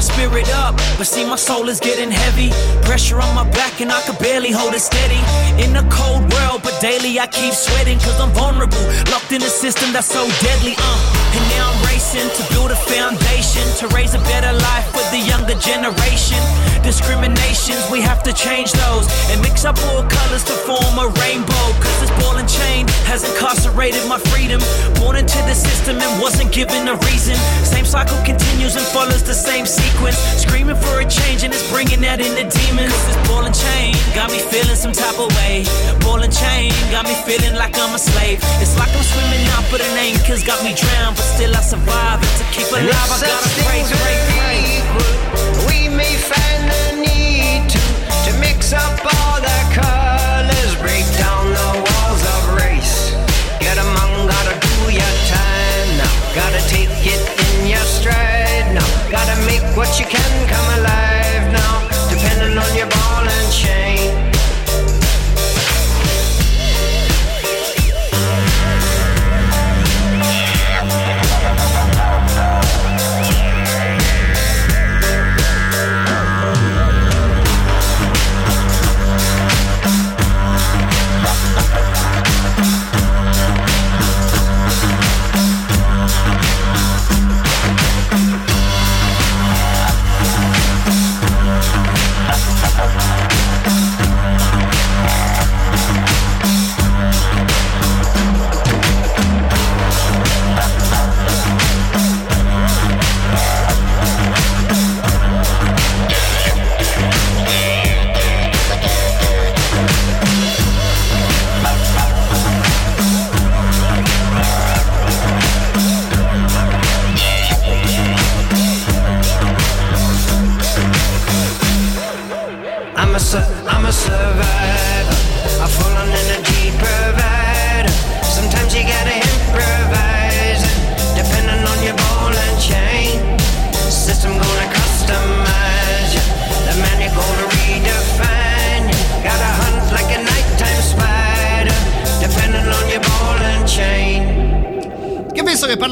[SPEAKER 10] My spirit up, but see my soul is getting heavy. Pressure on my back and I can barely hold it steady. In a cold world, but daily I keep sweating cause I'm vulnerable. Locked in a system that's so deadly, uh. And now I'm racing to build a foundation to raise a better life for the younger generation. Discriminations, we have to change those and mix up all colors to form a rainbow. Cause this ball and chain has incarcerated my freedom. Born into the system and wasn't given a reason. Same cycle continues and follows the same sequence. Screaming for a change and it's bringing that in the demons. Ball and chain got me feeling some type of way. Ball and chain got me feeling like I'm a slave. It's like I'm swimming out, but an anchor's got me drowned. But still I survive. And to keep alive, I gotta pray, pray,
[SPEAKER 9] pray. We may find the need to, to mix up all the colors, break down the walls of race. Get among, gotta do your time now. Gotta take it in your stride now. Gotta make what you can come
[SPEAKER 1] alive.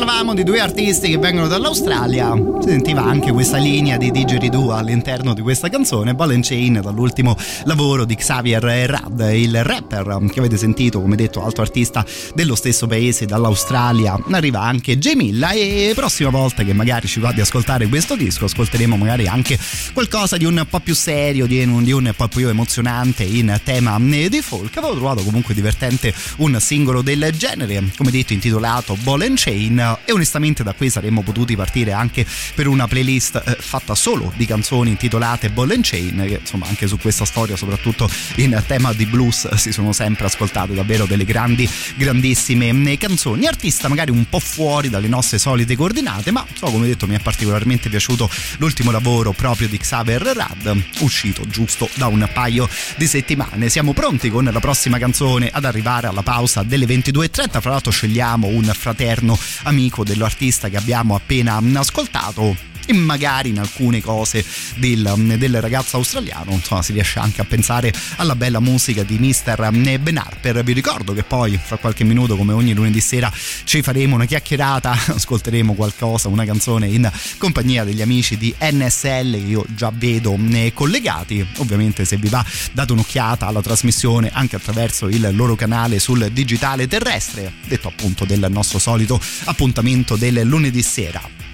[SPEAKER 1] Visto che parlavamo di due artisti che vengono dall'Australia, si sentiva anche questa linea di didgeridoo all'interno di questa canzone, Ball and Chain, dall'ultimo lavoro di Xavier Rad, il rapper che avete sentito, come detto, altro artista dello stesso paese, dall'Australia. Arriva anche Jamilla e prossima volta che magari ci va di ascoltare questo disco, ascolteremo magari anche qualcosa di un po' più serio, di un, di un po' più emozionante in tema di folk. Avevo trovato comunque divertente un singolo del genere, come detto, intitolato Ball and Chain e onestamente da qui saremmo potuti partire anche per una playlist eh, fatta solo di canzoni intitolate Ball and Chain che insomma anche su questa storia soprattutto in tema di blues si sono sempre ascoltate davvero delle grandi grandissime canzoni. Artista magari un po' fuori dalle nostre solite coordinate ma so come detto mi è particolarmente piaciuto l'ultimo lavoro proprio di Xavier Rad uscito giusto da un paio di settimane. Siamo pronti con la prossima canzone ad arrivare alla pausa delle 22.30 fra l'altro scegliamo un fraterno amico dell'artista che abbiamo appena ascoltato e magari in alcune cose del, del, ragazzo australiano insomma si riesce anche a pensare alla bella musica di Mr. Ben Harper. Vi ricordo che poi fra qualche minuto come ogni lunedì sera ci faremo una chiacchierata ascolteremo qualcosa una canzone in compagnia degli amici di NSL che io già vedo collegati. Ovviamente se vi va date un'occhiata alla trasmissione anche attraverso il loro canale sul digitale terrestre. Detto appunto del nostro solito appuntamento del lunedì sera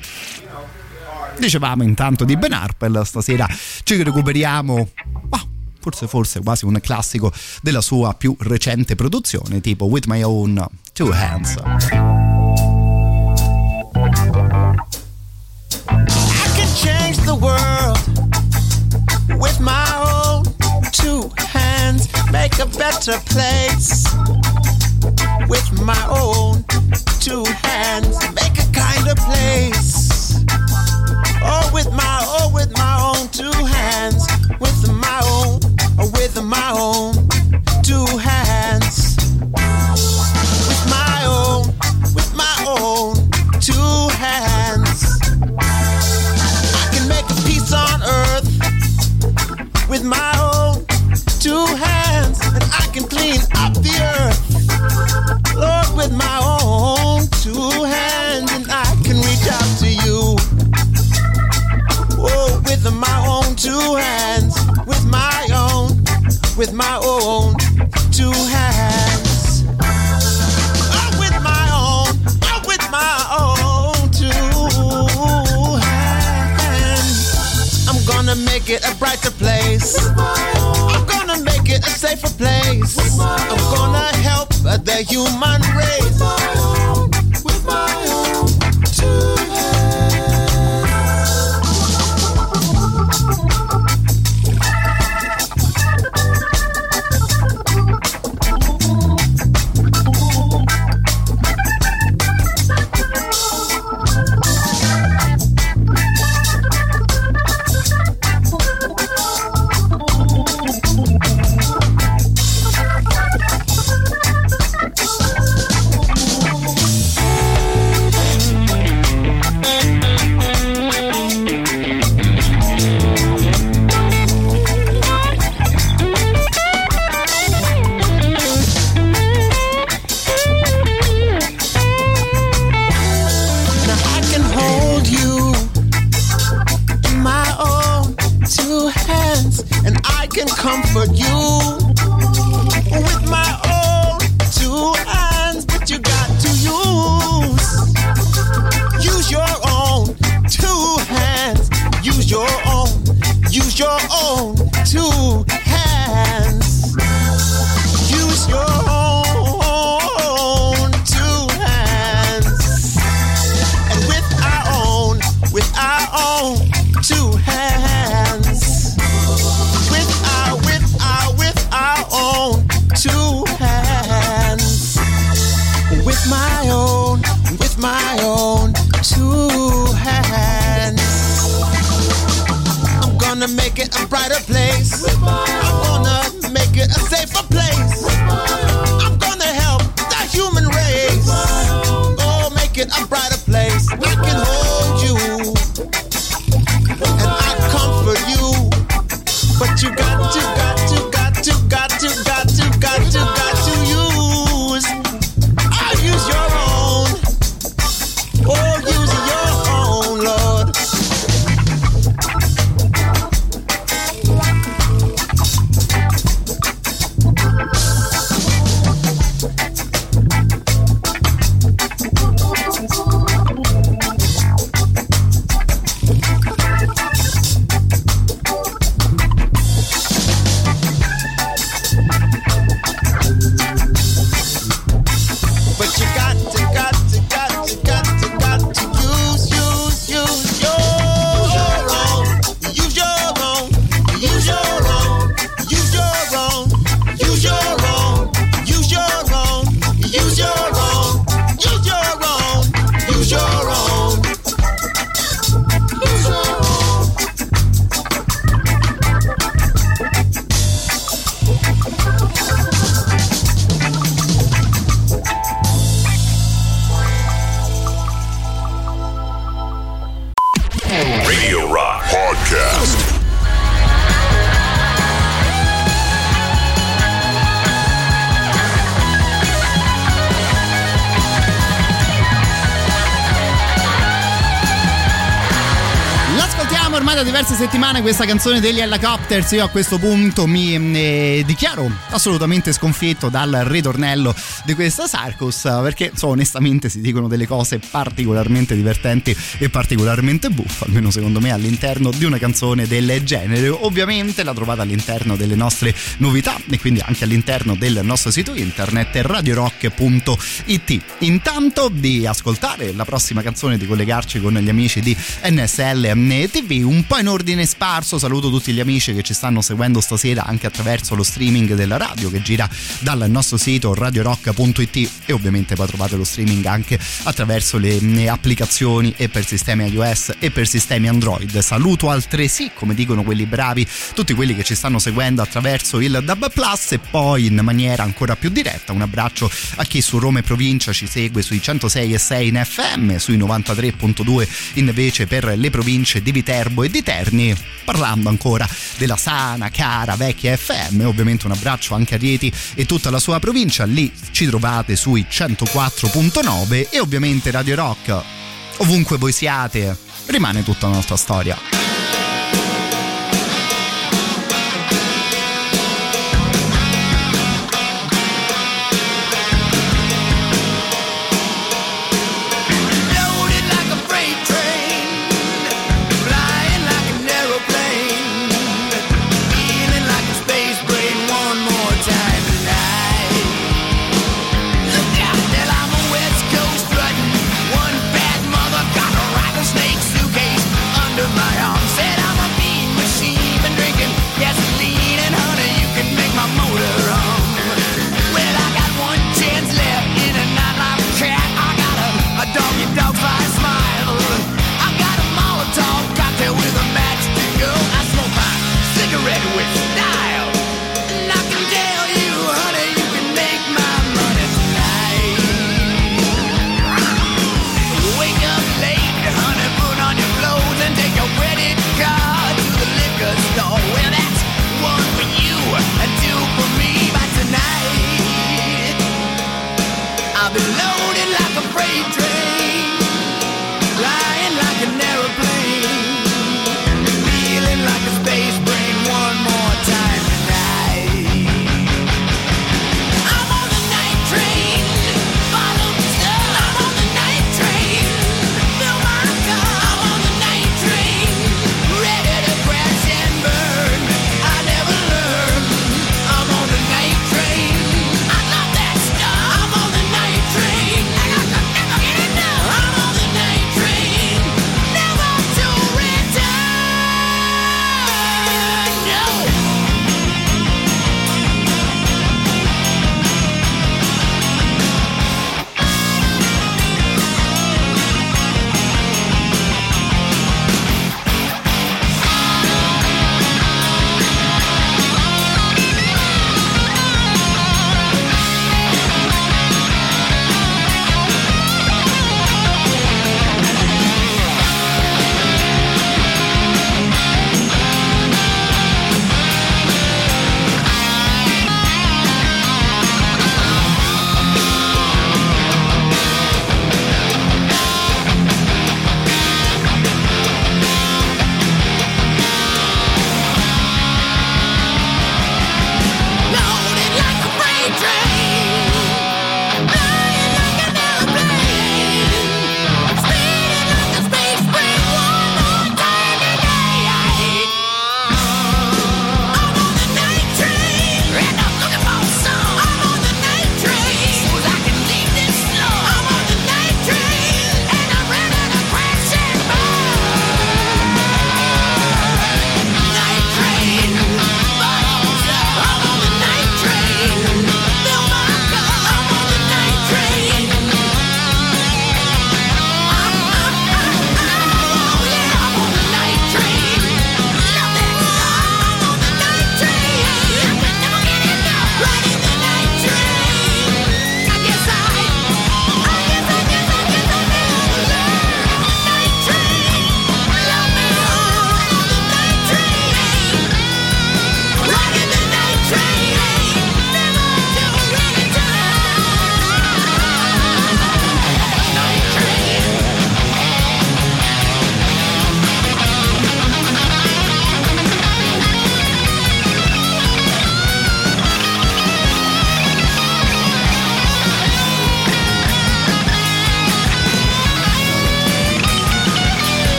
[SPEAKER 1] Dicevamo intanto di Ben Harper, stasera ci recuperiamo. Oh, forse, forse quasi un classico della sua più recente produzione, tipo With My Own Two Hands.
[SPEAKER 11] I can change the world with my own two hands, make a better place. With my own two hands, make a kinder place. Oh, with my, oh, with my own two hands. With my own, oh, with my own two hands. With my own, with my own two hands. I can make a peace on earth. With my own two hands. And I can clean up the earth. Lord, with my own two hands. And I two hands, with my own, with my own two hands. Oh, with my own, oh, with my own two hands. I'm gonna make it a brighter place. I'm gonna make it a safer place. I'm gonna help the human race.
[SPEAKER 1] Settimane questa canzone degli Helicopters. Io a questo punto mi eh, dichiaro assolutamente sconfitto dal ritornello di questa Sarcus perché so, onestamente si dicono delle cose particolarmente divertenti e particolarmente buffe, almeno secondo me all'interno di una canzone del genere. Ovviamente la trovate all'interno delle nostre novità e quindi anche all'interno del nostro sito internet radiorock.it. Intanto di ascoltare la prossima canzone, di collegarci con gli amici di NSL TV, un po' in ordine sparso. Saluto tutti gli amici che ci stanno seguendo stasera anche attraverso lo streaming della radio che gira dal nostro sito radiorock.it e ovviamente poi trovate lo streaming anche attraverso le mm, applicazioni e per sistemi iOS e per sistemi Android. Saluto altresì, come dicono quelli bravi, tutti quelli che ci stanno seguendo attraverso il DAB Plus e poi in maniera ancora più diretta un abbraccio a chi su Roma e provincia ci segue sui 106 e 6 in FM, sui 93.2 invece per le province di Viterbo e di Terni, parlando ancora della sana, cara, vecchia FM. Ovviamente un abbraccio anche a Rieti e tutta la sua provincia, lì ci trovate sui 104.9 e ovviamente Radio Rock, ovunque voi siate, rimane tutta la nostra storia.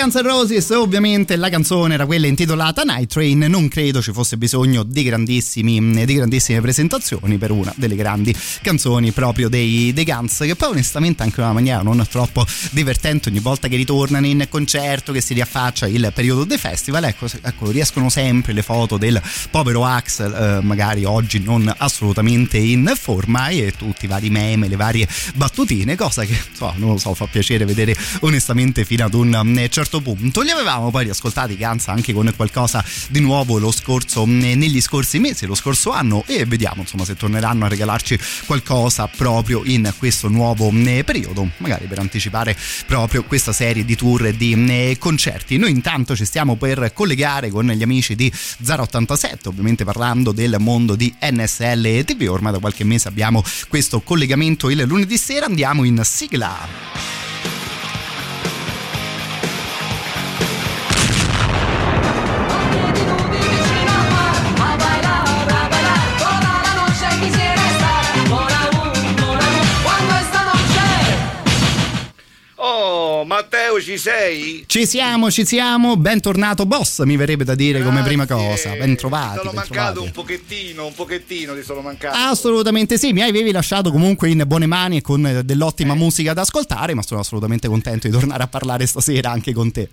[SPEAKER 1] Guns N' Roses, ovviamente la canzone era quella intitolata Night Train, non credo ci fosse bisogno di, grandissime presentazioni per una delle grandi canzoni proprio dei, dei Guns, che poi onestamente anche in una maniera non troppo divertente ogni volta che ritornano in concerto, che si riaffaccia il periodo dei festival, ecco, ecco riescono sempre le foto del povero Axel, eh, magari oggi non assolutamente in forma e tutti i vari meme, le varie battutine, cosa che so, non lo so, fa piacere vedere onestamente fino ad un mm, certo punto. Li avevamo poi riascoltati Gans anche con qualcosa di nuovo lo scorso, mm, negli scorsi mesi, lo scorso anno e vediamo insomma se torneranno a regalarci qualcosa proprio in questo nuovo mm, periodo, magari per anticipare proprio questa serie di tour e di concerti. Noi intanto ci stiamo per collegare con gli amici di 087, ovviamente parlando del mondo di NSL TV, ormai da qualche mese abbiamo questo collegamento il lunedì sera, andiamo in sigla.
[SPEAKER 12] Matteo, ci sei?
[SPEAKER 1] Ci siamo, ci siamo. Bentornato, boss, mi verrebbe da dire come prima cosa. Ben trovati.
[SPEAKER 12] Ti sono
[SPEAKER 1] ben
[SPEAKER 12] mancato un pochettino, un pochettino ti sono mancato.
[SPEAKER 1] Assolutamente sì, mi avevi lasciato comunque in buone mani e con eh, dell'ottima musica da ascoltare, ma sono assolutamente contento di tornare a parlare stasera anche con te.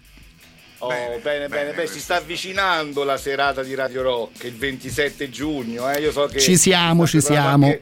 [SPEAKER 12] Oh, bene, bene, bene, si sta avvicinando la serata di Radio Rock, il 27 giugno, eh. Io so che
[SPEAKER 1] Ci siamo, ci siamo.
[SPEAKER 12] anche-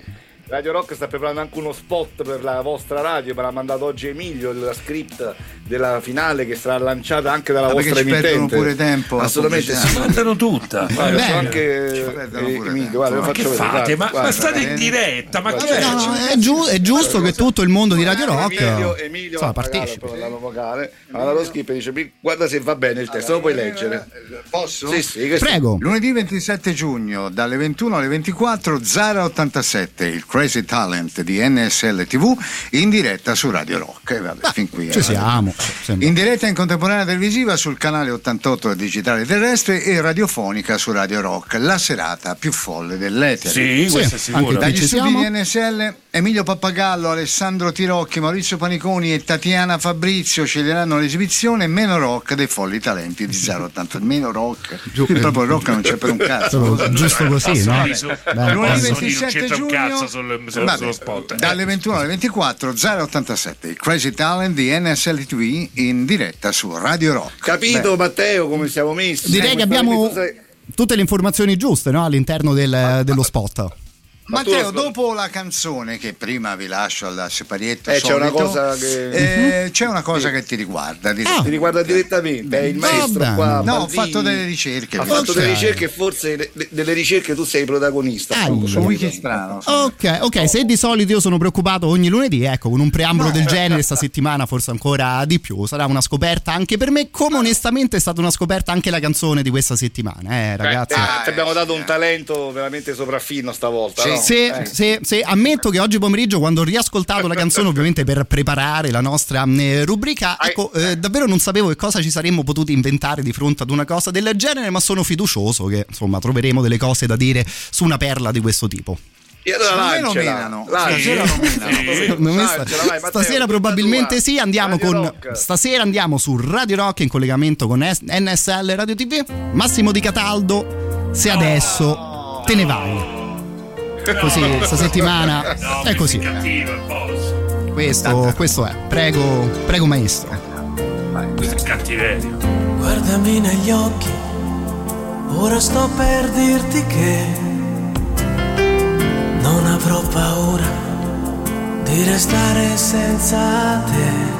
[SPEAKER 12] Radio Rock sta preparando anche uno spot per la vostra radio, me l'ha mandato oggi Emilio, la script della finale che sarà lanciata anche dalla
[SPEAKER 13] Ah, perché
[SPEAKER 12] vostra
[SPEAKER 13] ci perdono
[SPEAKER 12] emittente.
[SPEAKER 13] pure tempo
[SPEAKER 12] Assolutamente sì.
[SPEAKER 13] Mandano tutta.
[SPEAKER 12] Guarda, so anche eh, Emilio, guarda, lo
[SPEAKER 13] Ma
[SPEAKER 12] faccio
[SPEAKER 13] che
[SPEAKER 12] vedere,
[SPEAKER 13] fate?
[SPEAKER 12] guarda,
[SPEAKER 13] Ma- ma
[SPEAKER 12] guarda,
[SPEAKER 13] state in diretta, ma
[SPEAKER 12] Guarda,
[SPEAKER 13] che?
[SPEAKER 1] No, no, è, giu- è giusto che tutto il mondo di Radio Rock
[SPEAKER 12] Emilio, Emilio per la vocale, allora lo skip e dice "Mi- guarda se va bene il testo, lo puoi leggere.
[SPEAKER 13] Posso?
[SPEAKER 12] Sì, sì,
[SPEAKER 1] Prego.
[SPEAKER 13] Lunedì 27 giugno dalle 21 alle 24 087 il Crazy Talent di NSL TV in diretta su Radio Rock. E vabbè, fin qui.
[SPEAKER 1] Ci
[SPEAKER 13] eh.
[SPEAKER 1] siamo. sembra.
[SPEAKER 13] In diretta in contemporanea televisiva sul canale 88 del digitale terrestre e radiofonica su Radio Rock, la serata più folle dell'etere.
[SPEAKER 8] Sì, questo è sicuro.
[SPEAKER 1] anche
[SPEAKER 13] Dagli
[SPEAKER 1] ci
[SPEAKER 13] studi
[SPEAKER 1] siamo.
[SPEAKER 13] di NSL, Emilio Pappagallo, Alessandro Tirocchi, Maurizio Paniconi e Tatiana Fabrizio sceglieranno l'esibizione Meno Rock dei folli talenti di 080. Meno rock. Proprio il rock non c'è per un cazzo.
[SPEAKER 1] Giusto così, no? Beh,
[SPEAKER 13] Lunedì
[SPEAKER 8] Passo-
[SPEAKER 13] 27
[SPEAKER 8] non c'entra un
[SPEAKER 13] giugno
[SPEAKER 8] cazzo sul- sul-
[SPEAKER 13] Vabbè,
[SPEAKER 8] sullo spot.
[SPEAKER 13] dalle 21 alle 24 087 il Crazy Talent di NSL TV in diretta su Radio Rock
[SPEAKER 12] Capito Matteo come siamo messi?
[SPEAKER 1] Direi
[SPEAKER 12] Eh,
[SPEAKER 1] che abbiamo tutte le informazioni giuste no? all'interno del- dello spot.
[SPEAKER 13] Matteo, dopo la canzone che prima vi lascio al siparietto
[SPEAKER 12] Eh, c'è una
[SPEAKER 13] solito,
[SPEAKER 12] cosa che-
[SPEAKER 13] eh, c'è una cosa che ti riguarda. di-
[SPEAKER 12] Ti riguarda direttamente, è il maestro
[SPEAKER 13] Vabbè.
[SPEAKER 12] qua.
[SPEAKER 13] No, ho fatto delle ricerche.
[SPEAKER 12] Ha fatto delle ricerche forse de- de- delle ricerche tu sei protagonista.
[SPEAKER 1] Ah,
[SPEAKER 13] Su. Wikistrano.
[SPEAKER 1] Ok, ok, se di solito io sono preoccupato ogni lunedì, ecco, con un preambolo del genere sta settimana forse ancora di più, sarà una scoperta anche per me, come onestamente è stata una scoperta anche la canzone di questa settimana, eh ragazzi.
[SPEAKER 12] Eh, ti abbiamo dato un talento veramente sopraffino stavolta.
[SPEAKER 1] Sì, sì,
[SPEAKER 12] Eh.
[SPEAKER 1] sì, sì, ammetto che oggi pomeriggio quando ho riascoltato la canzone ovviamente per preparare la nostra eh, rubrica, ecco, eh, davvero non sapevo che cosa ci saremmo potuti inventare di fronte ad una cosa del genere, ma sono fiducioso che insomma troveremo delle cose da dire su una perla di questo tipo.
[SPEAKER 12] E allora lanciala.
[SPEAKER 13] menano. Stasera lo menano.
[SPEAKER 1] Stasera
[SPEAKER 12] tutta
[SPEAKER 1] probabilmente sì, andiamo
[SPEAKER 12] Radio
[SPEAKER 1] con
[SPEAKER 12] Rock.
[SPEAKER 1] stasera andiamo su Radio Rock in collegamento con NSL Radio TV. Massimo Di Cataldo, se adesso te ne vai. Così questa settimana
[SPEAKER 8] No,
[SPEAKER 1] è così.
[SPEAKER 8] cattivo.
[SPEAKER 1] Questo, questo è. Prego, prego maestro.
[SPEAKER 8] Questo è cattiverio.
[SPEAKER 10] Guardami negli occhi, ora sto per dirti che non avrò paura di restare senza te.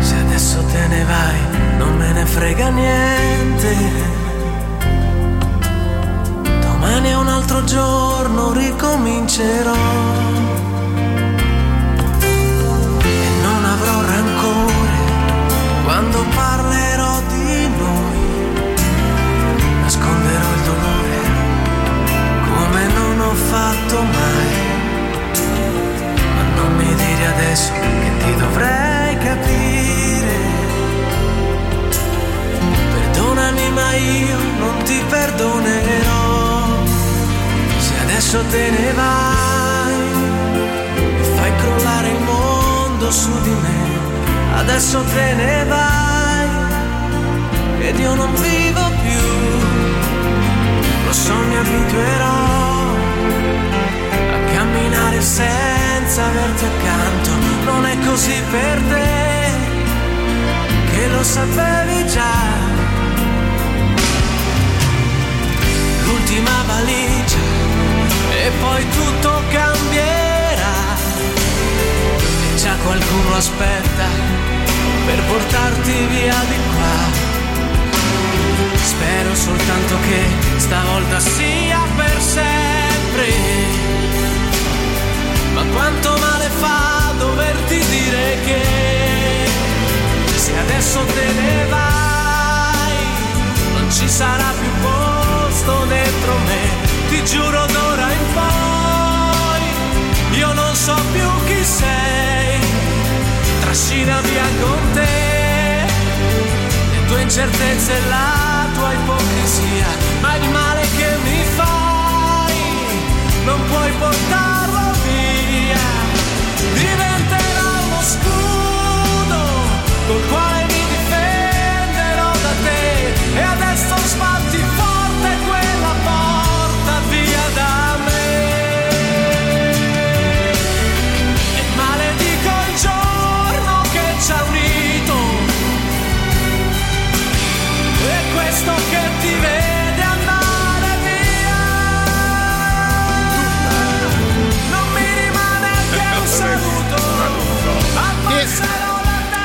[SPEAKER 10] Se adesso te ne vai, non me ne frega niente. Domani è un altro giorno, ricomincerò. E non avrò rancore quando parlerò di noi. Nasconderò il dolore come non ho fatto mai. Ma non mi dire adesso che ti adesso te ne vai e fai crollare il mondo su di me. Adesso te ne vai ed io non vivo più.
[SPEAKER 4] Lo so, mi abituerò a camminare senza averti accanto. Non è così per te che lo sapevi già. L'ultima valigia e poi tutto cambierà. Già qualcuno aspetta per portarti via di qua. Spero soltanto che stavolta sia per sempre. Ma quanto male fa doverti dire che se adesso te ne vai non ci sarà più posto dentro me. Giuro d'ora in poi io non so più chi sei. Trascina via con te le tue incertezze e la tua ipocrisia, ma il male che mi fai non puoi portarlo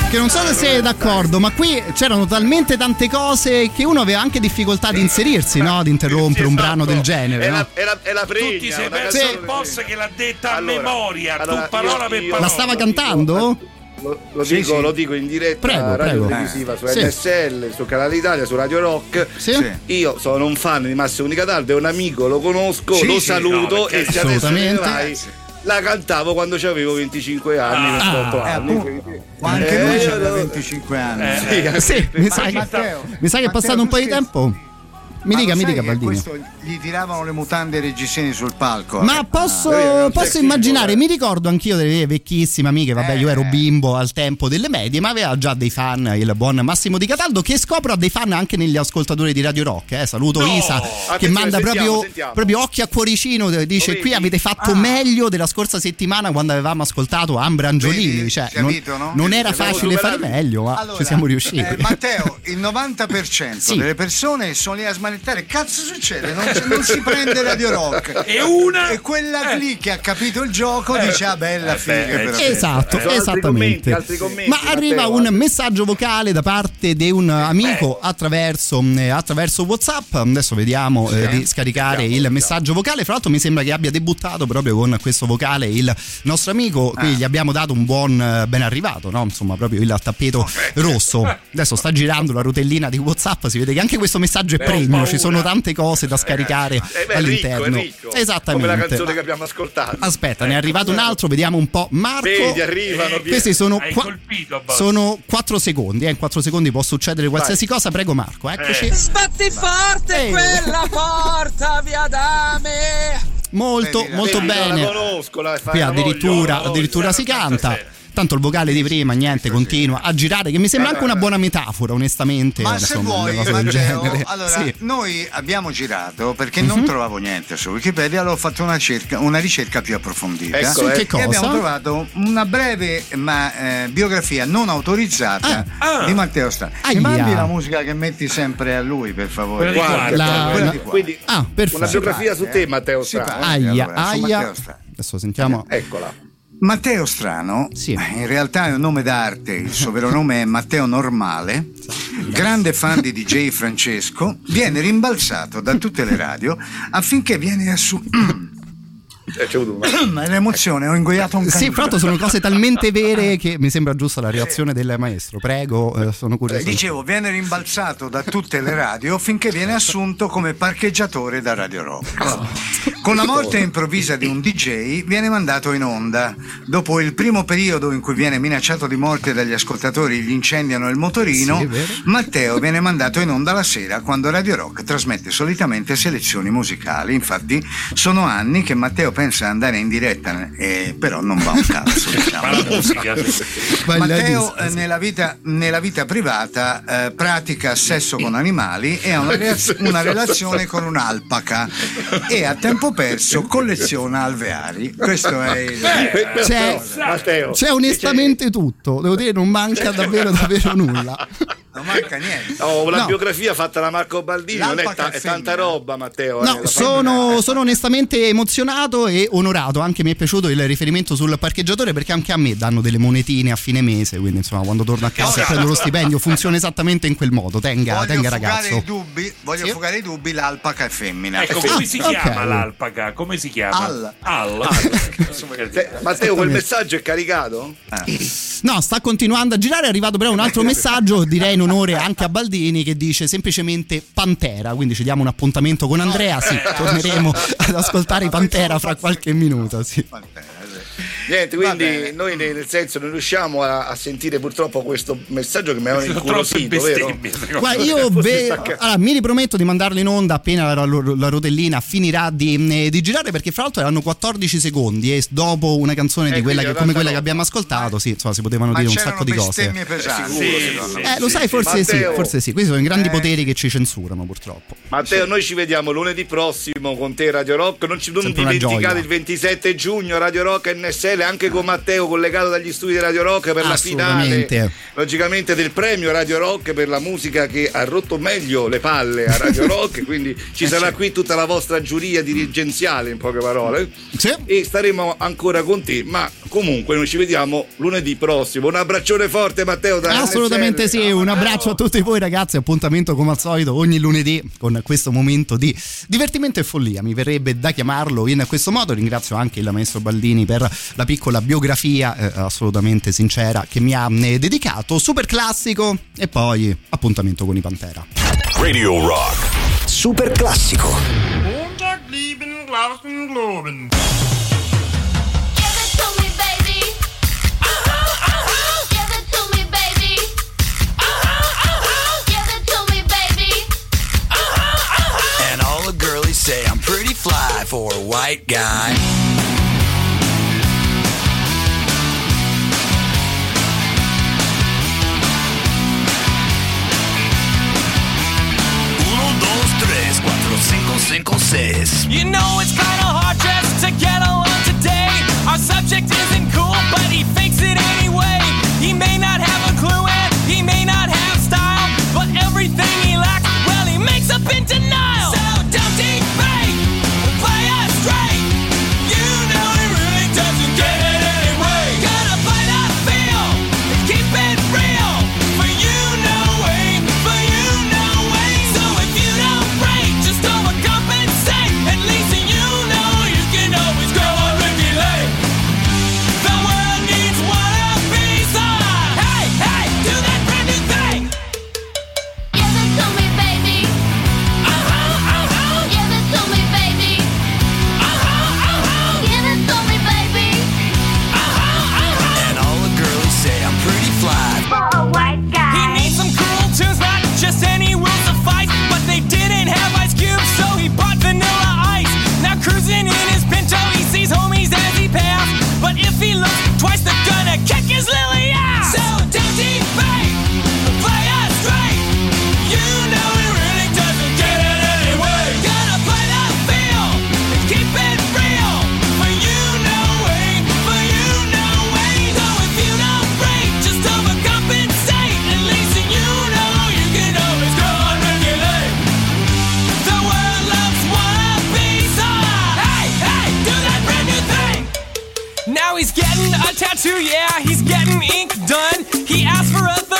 [SPEAKER 4] Che non
[SPEAKER 1] so se sei d'accordo, ma qui c'erano talmente tante cose che uno aveva anche difficoltà di inserirsi, no? Di interrompere un brano del genere.
[SPEAKER 12] È
[SPEAKER 1] no?
[SPEAKER 12] la, è la, è la pregna,
[SPEAKER 14] Tutti sei
[SPEAKER 12] una
[SPEAKER 14] perso il boss che l'ha detta
[SPEAKER 12] Allora,
[SPEAKER 14] a memoria,
[SPEAKER 12] allora,
[SPEAKER 14] tu parola
[SPEAKER 12] io-
[SPEAKER 14] per parola.
[SPEAKER 1] La stava cantando?
[SPEAKER 12] Lo, lo
[SPEAKER 1] Sì,
[SPEAKER 12] dico,
[SPEAKER 1] sì.
[SPEAKER 12] lo dico in diretta
[SPEAKER 1] Prego,
[SPEAKER 12] radio
[SPEAKER 1] prego.
[SPEAKER 12] televisiva
[SPEAKER 1] Eh.
[SPEAKER 12] su
[SPEAKER 1] Sì.
[SPEAKER 12] NSL, su Canale Italia, su Radio Rock.
[SPEAKER 1] Sì. Sì.
[SPEAKER 12] Io sono un fan di Massimo Di Cataldo, è un amico, lo conosco,
[SPEAKER 1] Sì,
[SPEAKER 12] lo
[SPEAKER 1] sì,
[SPEAKER 12] saluto
[SPEAKER 1] no,
[SPEAKER 12] e se adesso vai, la cantavo quando avevo 25 anni, 28
[SPEAKER 13] eh,
[SPEAKER 12] anni.
[SPEAKER 13] Ma anche
[SPEAKER 12] Eh,
[SPEAKER 13] lui
[SPEAKER 12] io
[SPEAKER 13] aveva
[SPEAKER 12] lo-
[SPEAKER 13] 25 anni.
[SPEAKER 12] Eh,
[SPEAKER 1] Sì,
[SPEAKER 12] eh.
[SPEAKER 1] sì, mi sa, che,
[SPEAKER 13] Matteo,
[SPEAKER 1] mi sa che è passato un po' di tempo. Mi
[SPEAKER 13] Ma
[SPEAKER 1] dica, mi dica
[SPEAKER 13] che
[SPEAKER 1] Baldino.
[SPEAKER 13] questo gli tiravano le mutande ai reggiseni sul palco.
[SPEAKER 1] Ma
[SPEAKER 13] eh?
[SPEAKER 1] posso,
[SPEAKER 13] Ah.
[SPEAKER 1] posso immaginare, mi ricordo anch'io delle mie vecchissime amiche, vabbè io
[SPEAKER 13] Eh.
[SPEAKER 1] ero bimbo al tempo delle medie, ma aveva già dei fan il buon Massimo Di Cataldo che scopro ha dei fan anche negli ascoltatori di Radio Rock. eh. Saluto Isa che
[SPEAKER 12] Attenzione,
[SPEAKER 1] manda
[SPEAKER 12] sentiamo,
[SPEAKER 1] proprio,
[SPEAKER 12] sentiamo.
[SPEAKER 1] proprio occhi a cuoricino, dice qui avete fatto
[SPEAKER 13] Ah.
[SPEAKER 1] meglio della scorsa settimana quando avevamo ascoltato Ambra Angiolini, cioè,
[SPEAKER 13] Capito,
[SPEAKER 1] non,
[SPEAKER 13] no?
[SPEAKER 1] non era facile fare meglio, ma
[SPEAKER 13] Allora,
[SPEAKER 1] ci siamo riusciti.
[SPEAKER 13] eh, Matteo, il 90%
[SPEAKER 1] Sì.
[SPEAKER 13] delle persone sono lì a smanettare. Cazzo succede? Non, non si prende Radio Rock.
[SPEAKER 14] E una-
[SPEAKER 13] E quella lì che ha capito il gioco dice: Ah, bella figa, però.
[SPEAKER 1] Esatto,
[SPEAKER 12] Eh, altri
[SPEAKER 1] esattamente.
[SPEAKER 12] commenti, altri commenti,
[SPEAKER 1] Ma arriva un
[SPEAKER 12] altri-
[SPEAKER 1] messaggio vocale da parte di un amico attraverso, eh, attraverso WhatsApp. Adesso vediamo eh, di scaricare il messaggio vocale. Fra l'altro, mi sembra che abbia debuttato proprio con questo vocale il nostro amico. Qui gli abbiamo dato un buon eh, ben arrivato, no? insomma, proprio il tappeto rosso. Adesso sta girando la rotellina di WhatsApp. Si vede che anche questo messaggio è
[SPEAKER 12] Beh, paura.
[SPEAKER 1] Ci sono tante cose da scaricare
[SPEAKER 12] Eh, beh, è
[SPEAKER 1] all'interno.
[SPEAKER 12] ricco, è ricco.
[SPEAKER 1] Esattamente.
[SPEAKER 12] Come la canzone che abbiamo ascoltato.
[SPEAKER 1] Aspetta, ne è arrivato un altro, vediamo un po'. Marco.
[SPEAKER 12] Vedi, arrivano.
[SPEAKER 14] Eh,
[SPEAKER 1] Questi sono,
[SPEAKER 14] Hai
[SPEAKER 1] qua-
[SPEAKER 14] colpito, Boss.
[SPEAKER 1] sono 4 secondi, eh, in 4 secondi può succedere qualsiasi cosa. Prego Marco, eccoci.
[SPEAKER 14] Eh.
[SPEAKER 15] Sbatti forte quella porta via da me.
[SPEAKER 1] Molto,
[SPEAKER 13] Vedi,
[SPEAKER 1] molto bene.
[SPEAKER 12] La conosco, la,
[SPEAKER 1] Qui addirittura,
[SPEAKER 12] voglio, la voglio.
[SPEAKER 1] addirittura si canta. Tanto il vocale di prima, niente, continua a girare, che mi sembra anche una buona metafora, onestamente.
[SPEAKER 13] Ma se
[SPEAKER 1] insomma,
[SPEAKER 13] vuoi,
[SPEAKER 1] del
[SPEAKER 13] Matteo,
[SPEAKER 1] genere.
[SPEAKER 13] allora
[SPEAKER 1] Sì. Mhm.
[SPEAKER 13] noi abbiamo girato perché non trovavo niente su Wikipedia, allora ho fatto una, cerca- una ricerca più approfondita.
[SPEAKER 12] Ecco,
[SPEAKER 1] Su
[SPEAKER 12] eh.
[SPEAKER 1] che
[SPEAKER 13] E
[SPEAKER 1] cosa?
[SPEAKER 13] abbiamo trovato una breve ma eh, biografia non autorizzata
[SPEAKER 14] Ah.
[SPEAKER 13] di Matteo Strano. Mi mandi la musica che metti sempre a lui, per favore.
[SPEAKER 14] Quella di
[SPEAKER 12] Guarda,
[SPEAKER 1] La- la-
[SPEAKER 13] di qua.
[SPEAKER 12] Quindi
[SPEAKER 1] Ah, perfetto.
[SPEAKER 12] una biografia su te, Matteo
[SPEAKER 13] fa.
[SPEAKER 1] Aia, aia.
[SPEAKER 13] Matteo Strano.
[SPEAKER 1] Adesso sentiamo.
[SPEAKER 12] Eccola.
[SPEAKER 13] Matteo Strano,
[SPEAKER 1] Sì.
[SPEAKER 13] in realtà è un nome d'arte, il suo vero nome è Matteo Normale, grande fan di DJ Francesco, viene rimbalzato da tutte le radio affinché viene assunto... l'emozione, ho ingoiato un
[SPEAKER 1] Sì,
[SPEAKER 13] canino.
[SPEAKER 1] fra l'altro sono cose talmente vere che mi sembra giusta la reazione del maestro. Prego, eh, sono curioso.
[SPEAKER 13] Dicevo, viene rimbalzato da tutte le radio finché viene assunto come parcheggiatore da Radio Rock. Con la morte improvvisa di un DJ viene mandato in onda. Dopo il primo periodo in cui viene minacciato di morte dagli ascoltatori gli incendiano il motorino,
[SPEAKER 1] Sì.
[SPEAKER 13] Matteo viene mandato in onda la sera quando Radio Rock trasmette solitamente selezioni musicali. Infatti sono anni che Matteo pensa di andare in diretta, eh, però non va un cazzo. diciamo. Matteo eh, nella, vita, nella vita privata eh, pratica sesso con animali e ha una, reaz- una relazione con un'alpaca e a tempo perso colleziona alveari. Questo è il...
[SPEAKER 1] C'è,
[SPEAKER 12] Matteo,
[SPEAKER 1] c'è onestamente tutto, devo dire, non manca davvero davvero nulla.
[SPEAKER 13] Non manca niente.
[SPEAKER 12] Oh, la
[SPEAKER 1] No.
[SPEAKER 12] biografia fatta da Marco Baldini non è, ta-
[SPEAKER 13] è
[SPEAKER 12] tanta roba, Matteo.
[SPEAKER 1] No,
[SPEAKER 12] eh, la
[SPEAKER 1] sono, sono onestamente emozionato e onorato. Anche mi è piaciuto il riferimento sul parcheggiatore perché anche a me danno delle monetine a fine mese. Quindi, insomma, quando torno a casa e prendo lo stipendio funziona esattamente in quel modo. Tenga,
[SPEAKER 13] Voglio
[SPEAKER 1] tenga ragazzo.
[SPEAKER 13] i dubbi, voglio fugare i dubbi, l'alpaca è femmina.
[SPEAKER 14] Ecco,
[SPEAKER 13] È
[SPEAKER 14] come si
[SPEAKER 1] Ah,
[SPEAKER 14] chiama
[SPEAKER 1] ok.
[SPEAKER 14] l'alpaca? Come si chiama?
[SPEAKER 13] Al.
[SPEAKER 14] Al.
[SPEAKER 12] Se- Matteo, quel messaggio è caricato?
[SPEAKER 1] No, sta continuando a girare. È arrivato però un altro messaggio, direi in onore anche a Baldini, che dice semplicemente Pantera. Quindi ci diamo un appuntamento con Andrea. Sì, torneremo ad ascoltare Pantera fra qualche minuto. Sì.
[SPEAKER 12] Niente, quindi noi nel nel senso non riusciamo a, a sentire purtroppo questo messaggio che mi aveva
[SPEAKER 14] Sono
[SPEAKER 12] incuriosito, vero?
[SPEAKER 14] me.
[SPEAKER 1] io ve- allora, mi riprometto di mandarlo in onda appena la, la- la rotellina finirà di, eh, di girare perché fra l'altro erano 14 secondi e dopo una canzone di
[SPEAKER 12] Eh,
[SPEAKER 1] quella che, come quella che abbiamo ascoltato sì, insomma, si potevano
[SPEAKER 13] Ma
[SPEAKER 1] dire un sacco di cose
[SPEAKER 13] bestemmie pesanti.
[SPEAKER 12] Sicuro,
[SPEAKER 14] Sì,
[SPEAKER 12] me.
[SPEAKER 14] sì,
[SPEAKER 1] eh, lo sai,
[SPEAKER 14] sì,
[SPEAKER 1] forse sì, forse sì. Questi sono i grandi
[SPEAKER 13] Eh.
[SPEAKER 1] poteri che ci censurano, purtroppo.
[SPEAKER 12] Matteo, noi ci vediamo lunedì prossimo con te Radio Rock. Non, ci, non dimenticate il 27 giugno Radio Rock NSL anche con Matteo collegato dagli studi di Radio Rock per la finale. Logicamente del premio Radio Rock per la musica che ha rotto meglio le palle a Radio Rock. quindi ci sarà qui tutta la vostra giuria dirigenziale, in poche parole.
[SPEAKER 1] Sì.
[SPEAKER 12] E staremo ancora con te. Ma comunque noi ci vediamo lunedì prossimo. Un abbraccione forte, Matteo. Da
[SPEAKER 1] Assolutamente
[SPEAKER 12] NSL.
[SPEAKER 1] sì, un abbraccio a tutti voi ragazzi, appuntamento come al solito ogni lunedì con questo momento di divertimento e follia, mi verrebbe da chiamarlo in questo modo, ringrazio anche il maestro Baldini per la piccola biografia eh, assolutamente sincera che mi ha eh, dedicato, super classico e poi appuntamento con i Pantera.
[SPEAKER 16] Radio Rock.
[SPEAKER 17] Super classico.
[SPEAKER 18] Glauben, Globen.
[SPEAKER 8] And all the girlies say I'm pretty fly for a white guy. 105.6.
[SPEAKER 4] You know it's kinda hard just to get along today. Our subject isn't cool, but he fakes it anyway. He may not have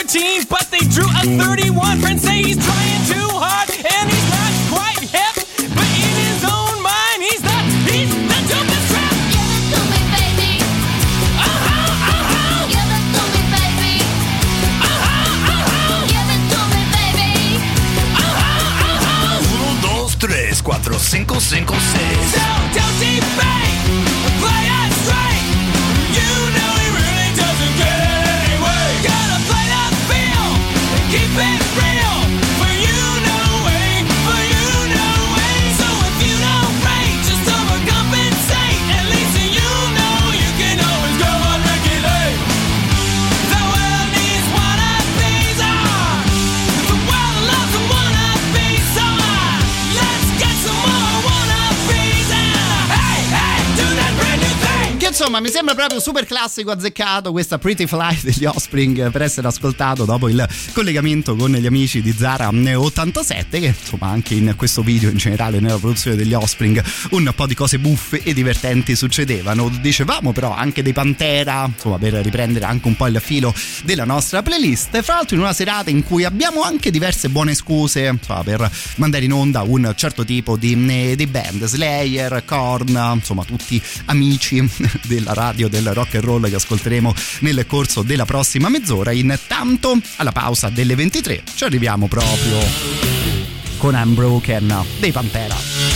[SPEAKER 4] 17, but they drew a 31. Friends say he's trying too hard and he's not quite hip, but in his own mind, he's the he's the dopest.
[SPEAKER 19] Give it to me, baby.
[SPEAKER 4] Uh-huh, uh-huh.
[SPEAKER 19] Give it to me, baby.
[SPEAKER 4] Uh-huh,
[SPEAKER 19] Give it to me, baby.
[SPEAKER 8] Uno, dos, tres, cuatro,
[SPEAKER 5] cinco, cinco,
[SPEAKER 1] seis. Roma, mi sembra proprio super classico azzeccato questa Pretty Fly degli Offspring per essere ascoltato dopo il collegamento con gli amici di Zara 87 che insomma anche in questo video in generale nella produzione degli Offspring un po' di cose buffe e divertenti succedevano. Dicevamo però anche dei Pantera insomma per riprendere anche un po' il filo della nostra playlist. Fra l'altro in una serata in cui abbiamo anche diverse buone scuse insomma, per mandare in onda un certo tipo di, di band Slayer, Korn insomma tutti amici della radio del rock and roll che ascolteremo nel corso della prossima mezz'ora. Intanto, alla pausa delle 23, ci arriviamo proprio con Unbroken dei Pantera.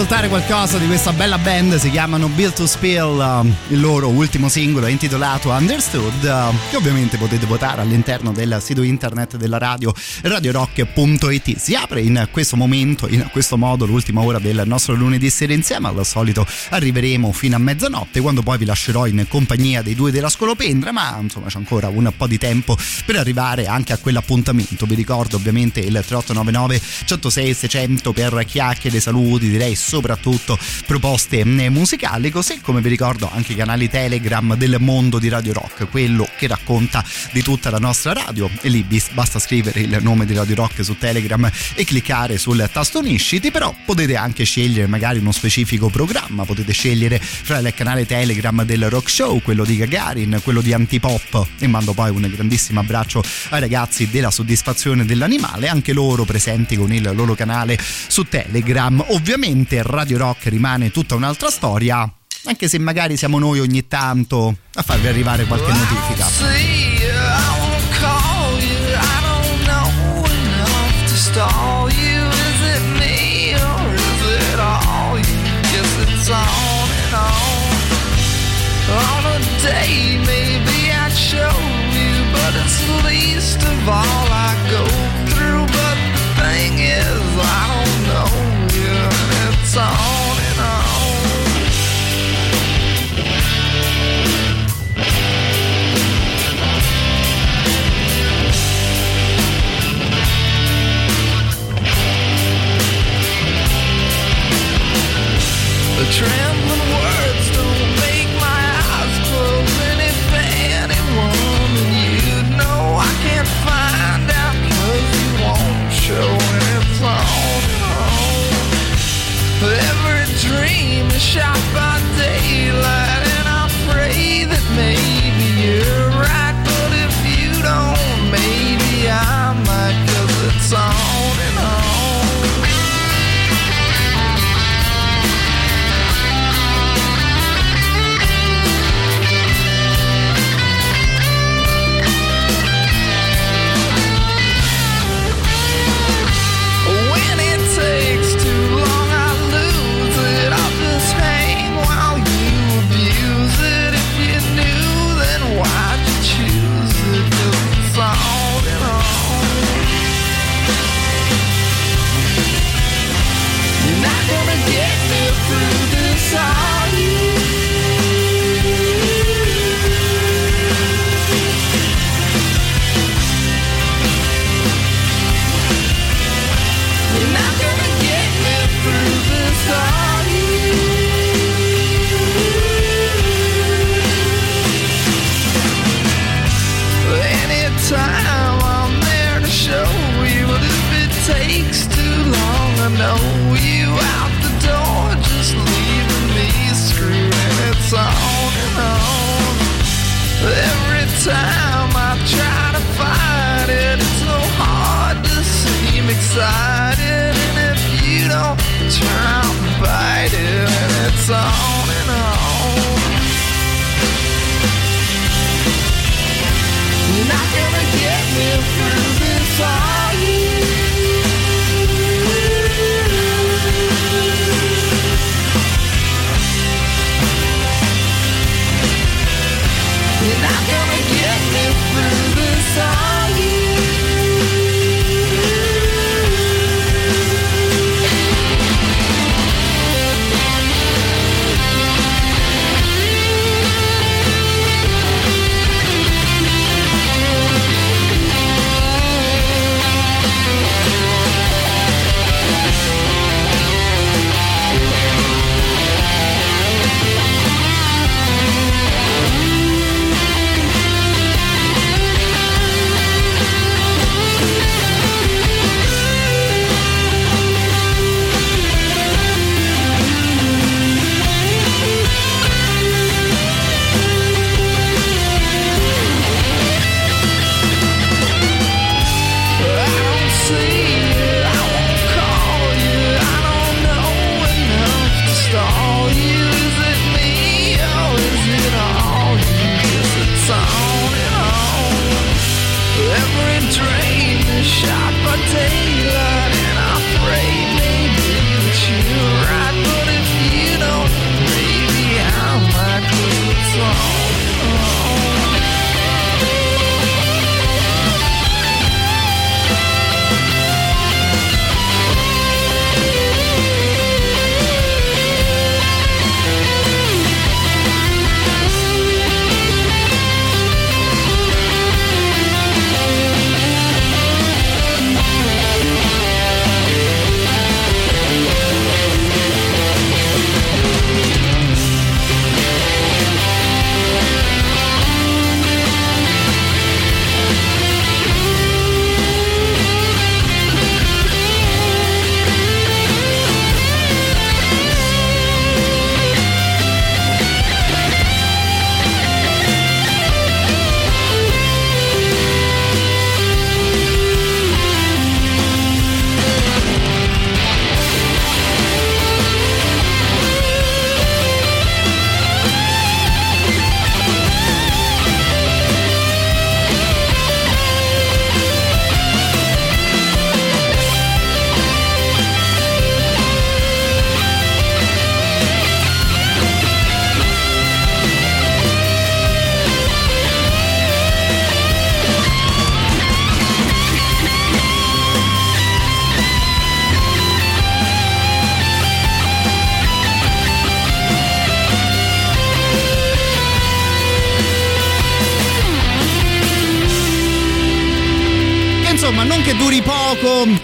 [SPEAKER 1] Ascoltare qualcosa di questa bella band, si chiamano Build to Spill, um, il loro ultimo singolo è intitolato Understood, uh, che ovviamente potete votare all'interno del sito internet della radio radiorock.it. Si apre in questo momento, in questo modo, l'ultima ora del nostro lunedì sera insieme, al solito arriveremo fino a mezzanotte, quando poi vi lascerò in compagnia dei due della Scolopendra, ma insomma c'è ancora un po' di tempo per arrivare anche a quell'appuntamento. Vi ricordo ovviamente il 3899 106 600 per chiacchiere, saluti, direi soprattutto proposte eh, musicali, così come vi ricordo anche i canali Telegram del mondo di Radio Rock, quello che racconta di tutta la nostra radio e lì basta scrivere il nome di Radio Rock su Telegram e cliccare sul tasto unisciti, però potete anche scegliere magari uno specifico programma, potete scegliere fra il canale Telegram del Rock Show, quello di Gagarin, quello di Antipop e mando poi un grandissimo abbraccio ai ragazzi della soddisfazione dell'animale, anche loro presenti con il loro canale su Telegram. Ovviamente Radio Rock rimane tutta un'altra storia, anche se magari siamo noi ogni tanto a farvi arrivare qualche notifica.
[SPEAKER 20] On and on. On a day, maybe I'd show you, but it's least of all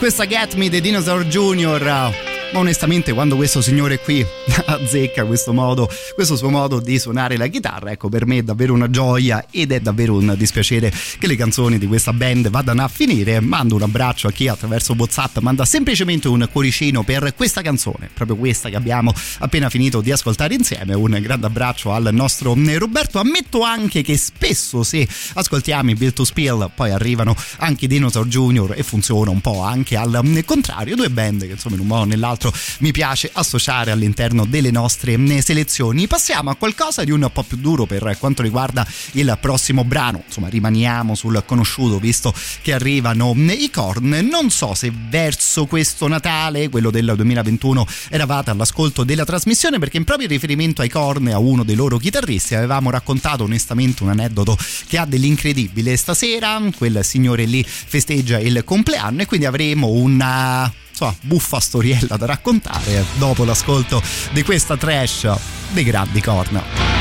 [SPEAKER 1] questa Get Me dei Dinosaur Jr. Ma onestamente quando questo signore qui azzecca questo modo, questo suo modo di suonare la chitarra, ecco per me è davvero una gioia ed è davvero un dispiacere che le canzoni di questa band vadano a finire. Mando un abbraccio a chi attraverso Whatsapp manda semplicemente un cuoricino per questa canzone, proprio questa che abbiamo appena finito di ascoltare insieme. Un grande abbraccio al nostro Roberto. Ammetto anche che spesso se ascoltiamo i Bill to Spill poi arrivano anche i Dinosaur Jr. e funziona un po' anche al contrario. Due band che insomma in un modo o nell'altro mi piace associare all'interno delle nostre selezioni. Passiamo a qualcosa di un po' più duro per quanto riguarda il prossimo brano. Insomma, rimaniamo sul conosciuto visto che arrivano i Korn. Non so se verso questo Natale, quello del 2021, eravate all'ascolto della trasmissione perché in proprio riferimento ai Korn e a uno dei loro chitarristi avevamo raccontato onestamente un aneddoto che ha dell'incredibile. Stasera quel signore lì festeggia il compleanno e quindi avremo una insomma, buffa storiella da raccontare dopo l'ascolto di questa trash dei grandi corna.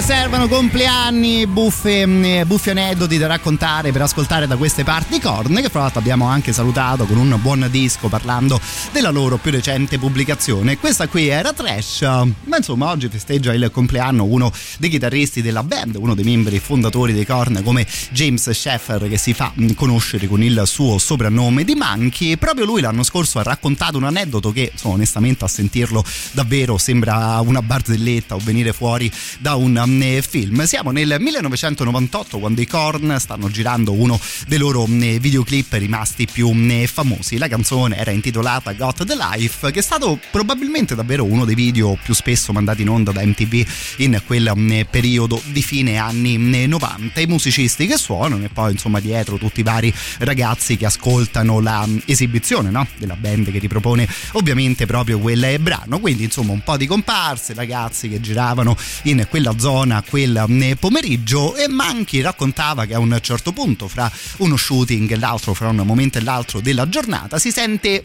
[SPEAKER 1] Che servano compleanni, buffe, mh, buffi aneddoti da raccontare per ascoltare da queste parti Korn, che fra l'altro abbiamo anche salutato con un buon disco parlando della loro più recente pubblicazione. Questa qui era Trash, ma insomma oggi festeggia il compleanno uno dei chitarristi della band, uno dei membri fondatori dei Korn come James Sheffer che si fa mh, conoscere con il suo soprannome di Monkey. Proprio lui l'anno scorso ha raccontato un aneddoto che, insomma, onestamente a sentirlo davvero sembra una barzelletta o venire fuori da un film. Siamo nel 1998 quando i Korn stanno girando uno dei loro videoclip rimasti più famosi. La canzone era intitolata Got the Life, che è stato probabilmente davvero uno dei video più spesso mandati in onda da MTV in quel periodo di fine anni um, 90. I musicisti che suonano e poi insomma dietro tutti i vari ragazzi che ascoltano la esibizione no? della band che ripropone ovviamente proprio quel brano. Quindi insomma un po' di comparse, ragazzi che giravano in quella zona quel um, pomeriggio e Manchi raccontava che a un certo punto fra uno shooting e l'altro, fra un momento e l'altro della giornata, si sente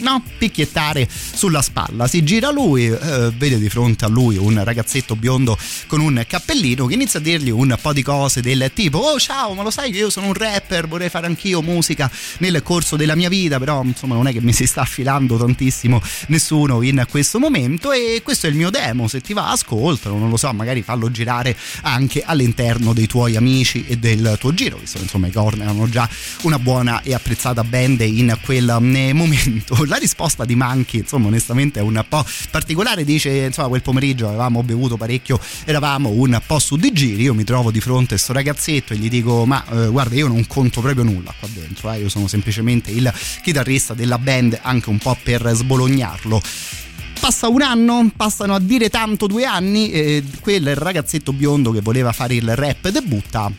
[SPEAKER 1] no? picchiettare sulla spalla. Si gira lui, eh, vede di fronte a lui un ragazzetto biondo con un cappellino che inizia a dirgli un po' di cose del tipo: Oh, ciao, ma lo sai che io sono un rapper, vorrei fare anch'io musica nel corso della mia vita, però insomma non è che mi si sta affilando tantissimo nessuno in questo momento. E questo è il mio demo. Se ti va, ascoltalo, non lo so, magari fallo girare anche all'interno dei tuoi amici e del tuo giro, visto che insomma i Korn erano già una buona e apprezzata band in quel eh, momento la risposta di Manchi, insomma, onestamente è un po' particolare. Dice, insomma, quel pomeriggio avevamo bevuto parecchio, eravamo un po' su di giri. Io mi trovo di fronte a sto ragazzetto e gli dico: Ma eh, guarda, io non conto proprio nulla qua dentro, eh, io sono semplicemente il chitarrista della band, anche un po' per sbolognarlo. Passa un anno, passano a dire tanto due anni, e quel ragazzetto biondo che voleva fare il rap debutta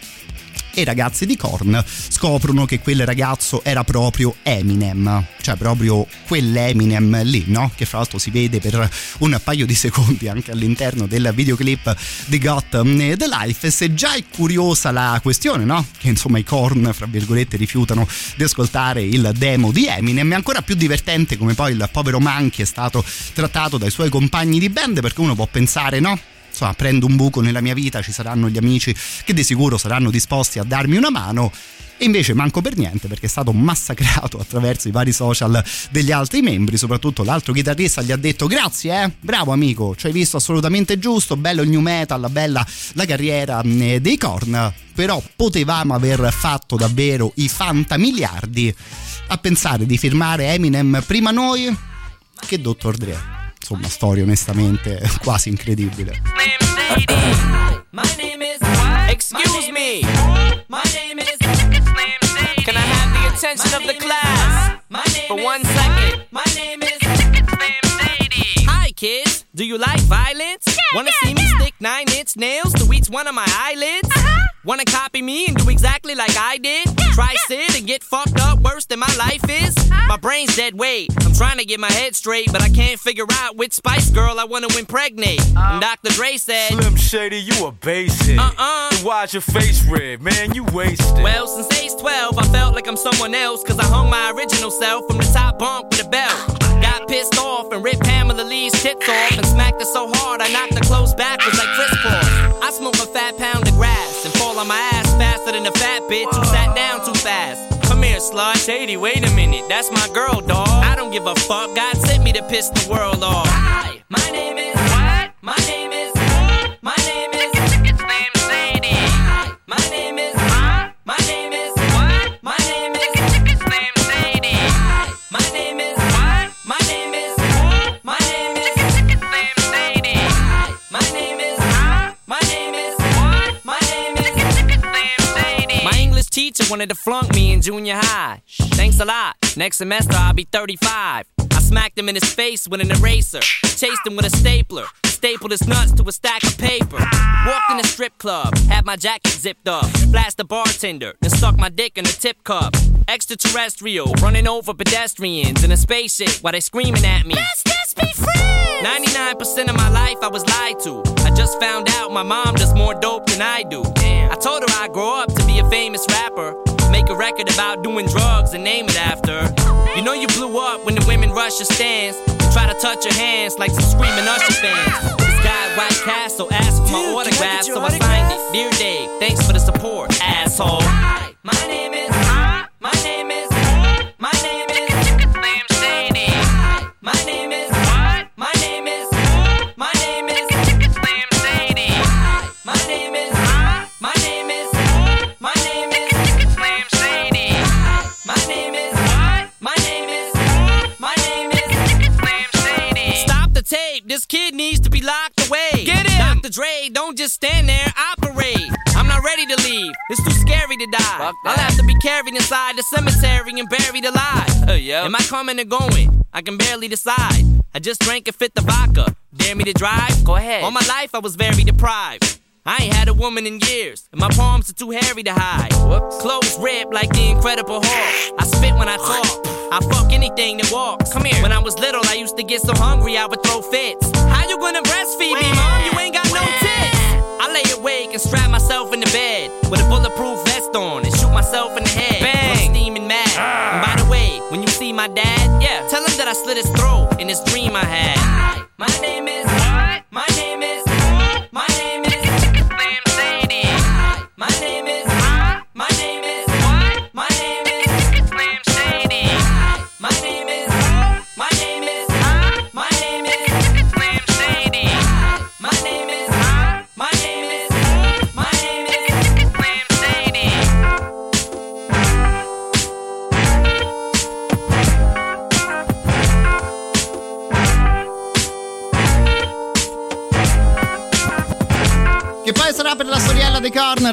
[SPEAKER 1] e ragazzi di Korn scoprono che quel ragazzo era proprio Eminem, cioè proprio quell'Eminem lì, no? Che fra l'altro si vede per un paio di secondi anche all'interno del videoclip di Got the Life. E se già è curiosa la questione, no? Che insomma i Korn, fra virgolette, rifiutano di ascoltare il demo di Eminem, è ancora più divertente come poi il povero Monkey è stato trattato dai suoi compagni di band, perché uno può pensare, no? Insomma prendo un buco nella mia vita, ci saranno gli amici che di sicuro saranno disposti a darmi una mano. E invece manco per niente perché è stato massacrato attraverso i vari social degli altri membri, soprattutto l'altro chitarrista gli ha detto grazie, eh, bravo amico, ci hai visto assolutamente giusto, bello il new metal, bella la carriera mh, dei Korn, però potevamo aver fatto davvero i fantamiliardi a pensare di firmare Eminem prima noi che Dr. Dre. Insomma, storia onestamente quasi incredibile.
[SPEAKER 10] My name is. Excuse me. My name is. Can I have the attention of the class for one second? My name is. Hi, kids. Do you like violence? Wanna see me stick nine inch nails to each one of my eyelids? Wanna copy me and do exactly like I did? Try sit and get fucked up worse than my life is? My brain's dead weight. I'm trying to get my head straight, but I can't figure out which Spice Girl I wanna impregnate. Uh. And Dr. Dre said,
[SPEAKER 8] Slim Shady, you a basic.
[SPEAKER 10] Uh-uh.
[SPEAKER 8] Then why's your face red? Man, you wasted.
[SPEAKER 10] Well, since age 12, I felt like I'm someone else, cause I hung my original self from the top bunk with a belt. Got pissed off and ripped Pamela Lee's tits off and smacked her so hard I knocked her clothes backwards like Chris Cross. I smoke a fat pound of grass and fall on my ass faster than a fat bitch who sat down too fast. Come here, slut. Shady, wait a minute. That's my girl, dog. I don't give a fuck. God sent me to piss the world off. Hi, my name is. Teacher wanted to flunk me in junior high. Thanks a lot. Next semester I'll be 35. I smacked him in his face with an eraser. Chased him with a stapler. Stapled his nuts to a stack of paper. Walked in a strip club. Had my jacket zipped up. Flashed the bartender. Then stuck my dick in a tip cup. Extraterrestrial. Running over pedestrians in a spaceship while they screaming at me. Let's just be friends. 99% of my life I was lied to. I just found out my mom does more dope than I do. I told her I'd grow up to be a famous rapper. Make a record about doing drugs and name it after. You know you blew up when the women rush your stands. Try to touch your hands like some screaming Usher fans. This guy White Castle asked for my autograph, so I signed it. Dear Dave, thanks for the support, asshole. Hi, my name is. Hi, My name is. Don't just stand there. Operate. I'm not ready to leave. It's too scary to die. I'll have to be carried inside the cemetery and buried alive. Uh, Am I coming or going? I can barely decide. I just drank a fifth of vodka. Dare me to drive? Go ahead. All my life I was very deprived. I ain't had a woman in years, and my palms are too hairy to hide. Clothes ripped like the Incredible Hulk. I spit when I talk. I fuck anything that walks. Come here. When I was little, I used to get so hungry I would throw fits. How you gonna breastfeed me, mom? You ain't got no tits. I and strap myself in the bed with a bulletproof vest on and shoot myself in the head. Bang! I'm steaming mad. And by the way, when you see my dad, yeah, tell him that I slit his throat in this dream I had. Hi, my name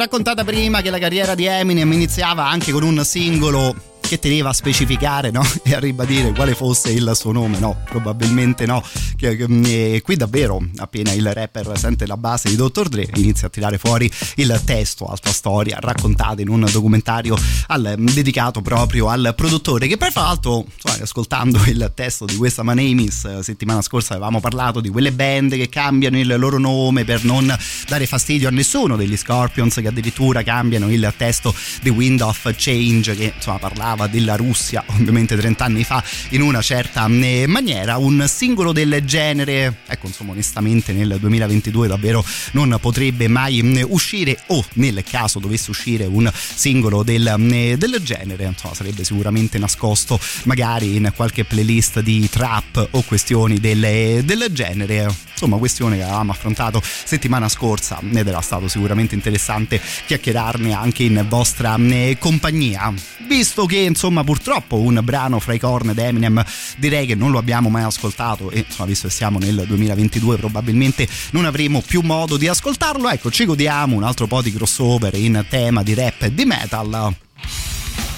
[SPEAKER 1] raccontata prima che la carriera di Eminem iniziava anche con un singolo che teneva a specificare no? e a ribadire quale fosse il suo nome. No, probabilmente no. Che- e qui davvero, appena il rapper sente la base di Dr. Dre, inizia a tirare fuori il testo, altra storia raccontata in un documentario al- dedicato proprio al produttore. Che poi, fra l'altro, ascoltando il testo di questa My Name Is, eh, settimana scorsa avevamo parlato di quelle band che cambiano il loro nome per non dare fastidio a nessuno degli Scorpions, che addirittura cambiano il testo di Wind of Change, che insomma parlava della Russia, ovviamente 30 anni fa, in una certa eh, maniera. Un singolo del genere, ecco, insomma, onestamente nel 2022 davvero non potrebbe mai mm, uscire, o nel caso dovesse uscire un singolo del, mm, del genere, insomma, sarebbe sicuramente nascosto magari in qualche playlist di trap o questioni del, del genere. Insomma, questione che avevamo affrontato settimana scorsa ed era stato sicuramente interessante chiacchierarne anche in vostra eh, compagnia. Visto che, insomma, purtroppo un brano fra i corn ed Eminem direi che non lo abbiamo mai ascoltato e, insomma, visto che siamo nel 2022 probabilmente non avremo più modo di ascoltarlo, ecco, ci godiamo un altro po' di crossover in tema di rap e di metal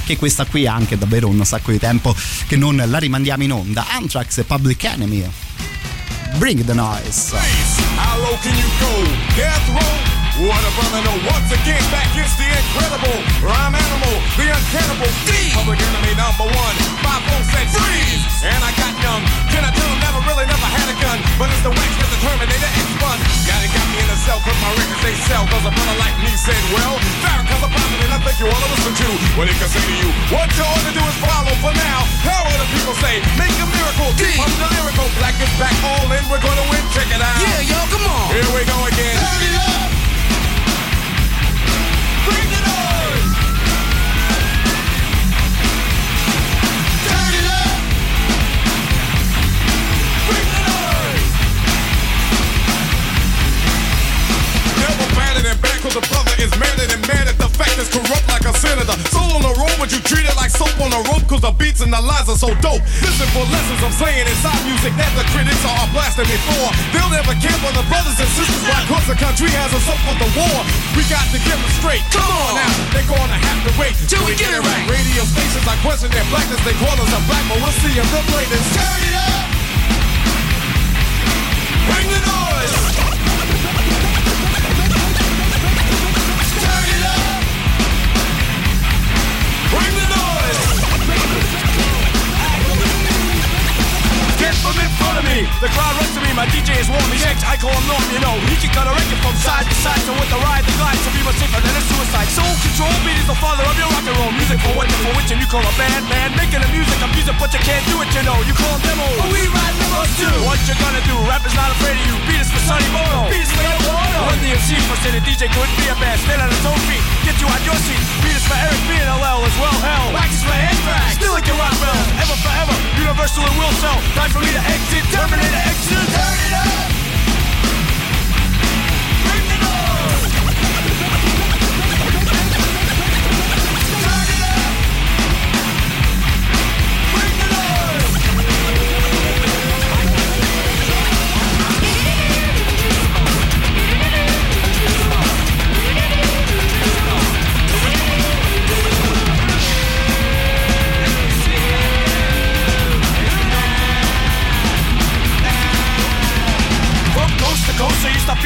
[SPEAKER 1] che questa qui ha anche davvero un sacco di tempo che non la rimandiamo in onda. Anthrax e Public Enemy. Bring the noise.
[SPEAKER 21] How low can you go? Death row? What a brother know. Once again, back is the incredible rhyme animal, the uncannibal D. Public enemy number one. Five four said freeze, and I got young. Can I tell him never really never had a gun, but it's the wax that the Terminator X fun. Got it, got me in a cell, cause my records they sell. Cause a brother like me said, well, Farrakhan's a prophet, and I think you wanna listen to what he can say to you. What you ought to do is follow for now. How will the people say? Make a miracle. D. I'm the lyrical. Black is back, all in. We're gonna win. Check it out.
[SPEAKER 5] Yeah, yo, come on.
[SPEAKER 21] Here we go again. Than bad cause the brother is madder than mad at the fact that's corrupt like a senator. Soul on the road, but you treat it like soap on a rope cause the beats and the lines are so dope. Listen for lessons I'm saying inside music that the critics are blasting me for. They'll never care for the brothers and sisters why cause the country has us up for the war. We got to get them straight. Come on now, they're gonna have to wait till we get it right. Radio stations I question their blackness, they call us a black, but we'll see if the latest. Turn it up! Bring the noise! From in front of me. The crowd runs to me. My DJ is warm. He's I call him Norm. You know he can cut a record from side to side. So with the ride, the glide, to be much safer than a suicide. Soul control beat is the father of your rock and roll music. For what for which
[SPEAKER 22] and you call a band man. Making the music, I'm music, but you can't do it, you know. You call demos. But we ride limos too. What you gonna do? Rap is not afraid of you. Beat us for Sonny Bono. Beat us for Yoko Ono. Run the MC for saying DJ couldn't be a band. Stand on his own feet. Get you out your seat. Beat us for Eric B and LL as well. Hell. Wax is for Anthrax. Still like your rock bell. Ever forever. Universal and will sell. Time for to exit. Terminator exit. Turn it up.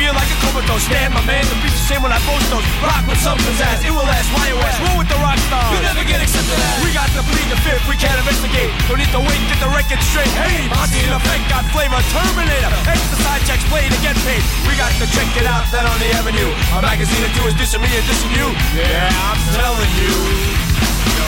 [SPEAKER 22] You feeling like a comatose. Stand, my man, the beats the same when I post those. Rock with something's ass, it will last. why YOS, roll with the rock stars. You never get accepted as. We got to plead the fifth, we can't investigate. Don't need to wait, get the record straight. Hey, Posse in effect, got flavor, Terminator. Extra side checks, play to get paid. We got to check it out, then on the avenue. A magazine or two is dissing me and dissing you. Yeah, I'm telling you. Yo,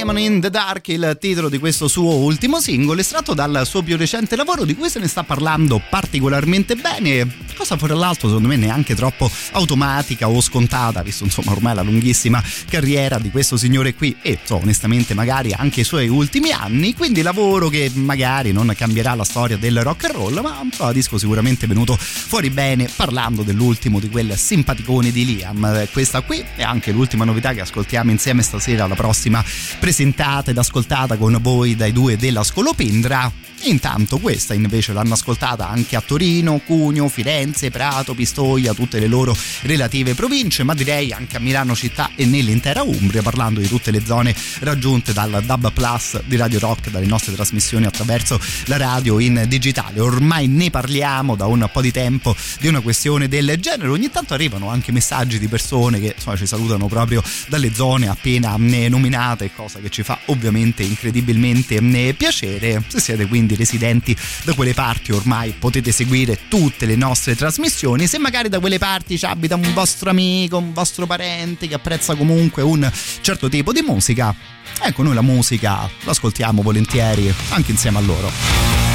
[SPEAKER 1] Diamond in the Dark, il titolo di questo suo ultimo singolo, estratto dal suo più recente lavoro di cui se ne sta parlando particolarmente bene, cosa fra l'altro secondo me neanche troppo automatica o scontata, visto insomma ormai la lunghissima carriera di questo signore qui e so, onestamente magari anche i suoi ultimi anni, quindi lavoro che magari non cambierà la storia del rock and roll, ma un po' disco sicuramente venuto fuori bene parlando dell'ultimo di quel simpaticone di Liam. Questa qui è anche l'ultima novità che ascoltiamo insieme stasera, la prossima presentata ed ascoltata con voi dai due della Scolopendra. Intanto questa invece l'hanno ascoltata anche a Torino, Cugno, Firenze, Prato, Pistoia, tutte le loro relative province, ma direi anche a Milano città e nell'intera Umbria, parlando di tutte le zone raggiunte dal Dub Plus di Radio Rock, dalle nostre trasmissioni attraverso la radio in digitale. Ormai ne parliamo da un po' di tempo di una questione del genere. Ogni tanto arrivano anche messaggi di persone che insomma, ci salutano proprio dalle zone appena nominate, cosa che ci fa ovviamente incredibilmente eh, piacere. Se siete quindi residenti da quelle parti ormai potete seguire tutte le nostre trasmissioni. Se magari da quelle parti ci abita un vostro amico, un vostro parente che apprezza comunque un certo tipo di musica, ecco noi la musica l'ascoltiamo volentieri anche insieme a loro.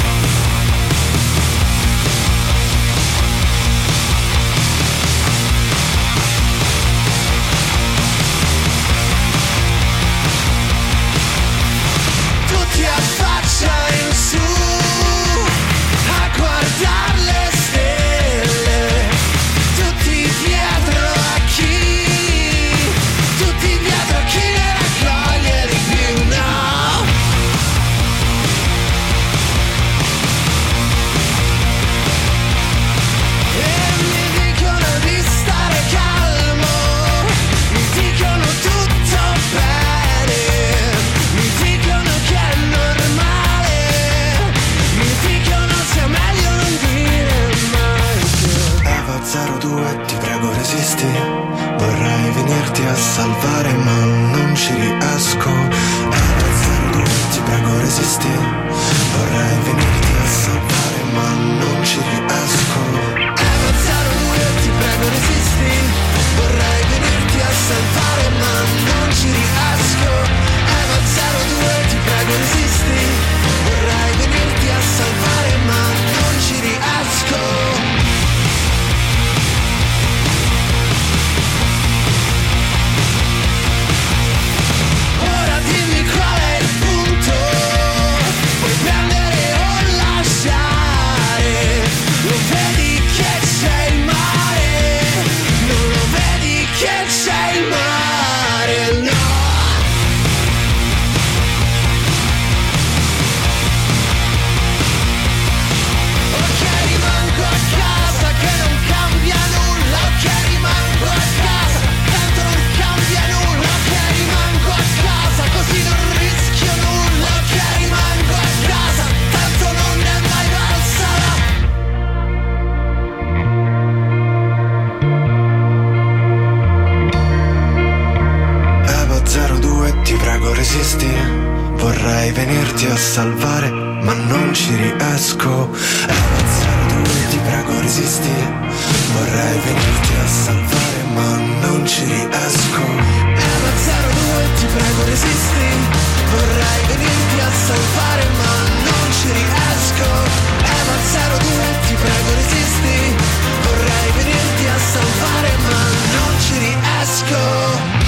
[SPEAKER 11] Resisti. Vorrei venirti a salvare, ma non ci riesco. Eva 02, ti prego resisti. Vorrei venirti a salvare, ma non ci riesco. Eva 02, ti prego resisti. Vorrei venirti a salvare, ma non ci riesco. Eva 02, ti prego resisti. Vorrei venirti a salvare, ma non ci riesco.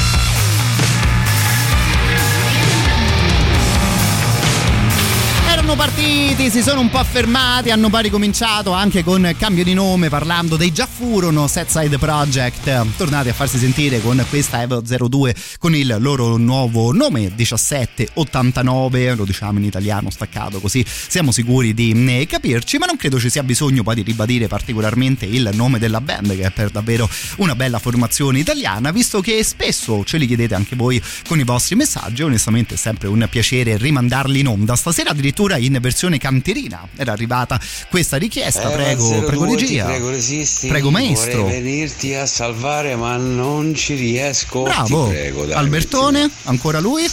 [SPEAKER 1] Erano partiti, si sono un po' affermati, hanno poi ricominciato anche con cambio di nome parlando dei già furono Set Side Project, tornati a farsi sentire con questa Evo 02 con il loro nuovo nome 1789, lo diciamo in italiano staccato così siamo sicuri di eh, capirci, ma non credo ci sia bisogno poi di ribadire particolarmente il nome della band che è per davvero una bella formazione italiana, visto che spesso ce li chiedete anche voi con i vostri messaggi, onestamente è sempre un piacere rimandarli in onda, stasera addirittura in versione canterina era arrivata questa richiesta,
[SPEAKER 23] Eva
[SPEAKER 1] prego,
[SPEAKER 23] 02,
[SPEAKER 1] prego regia.
[SPEAKER 23] Prego, resisti.
[SPEAKER 1] Prego maestro.
[SPEAKER 23] Vorrei venirti a salvare, ma non ci riesco.
[SPEAKER 1] Bravo,
[SPEAKER 23] prego, dai.
[SPEAKER 1] Albertone, ancora lui?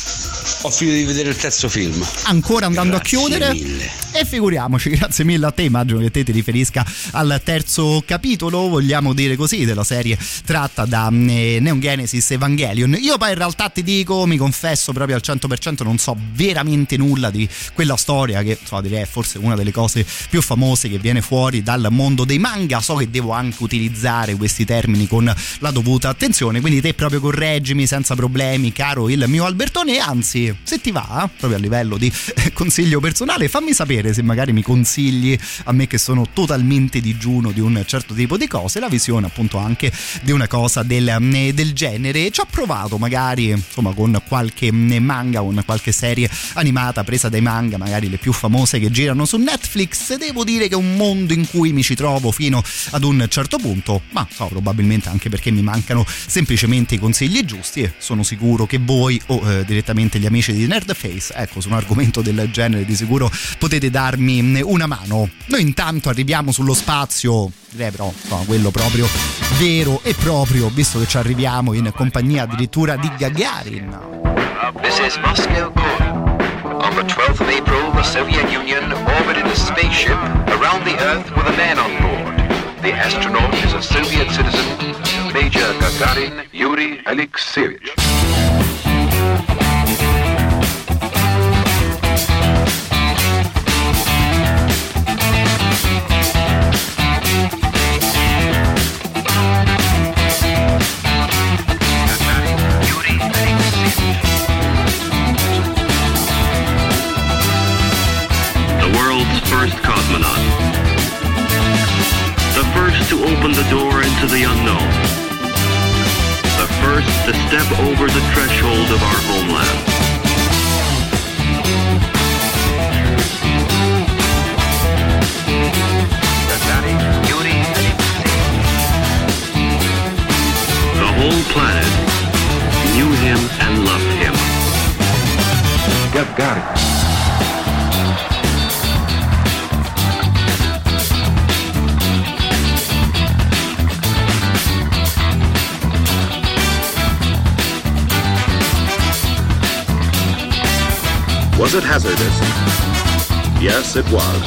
[SPEAKER 23] Ho finito di vedere il terzo film.
[SPEAKER 1] Ancora andando
[SPEAKER 23] Grazie
[SPEAKER 1] a chiudere?
[SPEAKER 23] mille.
[SPEAKER 1] E figuriamoci, grazie mille a te, immagino che te ti riferisca al terzo capitolo, vogliamo dire così, della serie tratta da eh, Neon Genesis Evangelion. Io poi in realtà ti dico, mi confesso proprio al 100%, non so veramente nulla di quella storia che so, direi è forse una delle cose più famose che viene fuori dal mondo dei manga. So che devo anche utilizzare questi termini con la dovuta attenzione, quindi te proprio correggimi senza problemi, caro il mio Albertone. Anzi, se ti va, proprio a livello di eh, consiglio personale, fammi sapere se magari mi consigli a me che sono totalmente digiuno di un certo tipo di cose, la visione appunto anche di una cosa del, eh, del genere. Ci ho provato magari insomma con qualche eh, manga, con qualche serie animata presa dai manga, magari le più famose che girano su Netflix. Devo dire che è un mondo in cui mi ci trovo fino ad un certo punto, ma so, probabilmente anche perché mi mancano semplicemente i consigli giusti e sono sicuro che voi o eh, direttamente gli amici di Nerdface, ecco, su un argomento del genere di sicuro potete darmi mm, una mano. Noi intanto arriviamo sullo spazio, direi però no, quello proprio vero e proprio, visto che ci arriviamo in compagnia addirittura di Gagarin.
[SPEAKER 24] This is Moscow. On the 12th of April, the Soviet Union orbited a spaceship around the Earth with a man on board. The astronaut is a Soviet citizen, Major Gagarin Yuri Alexeyevich.
[SPEAKER 25] Open the door into the unknown. The first to step over the threshold of our homeland. The whole planet knew him and loved him.
[SPEAKER 24] Gagarin.
[SPEAKER 26] Was it hazardous? Yes, it was.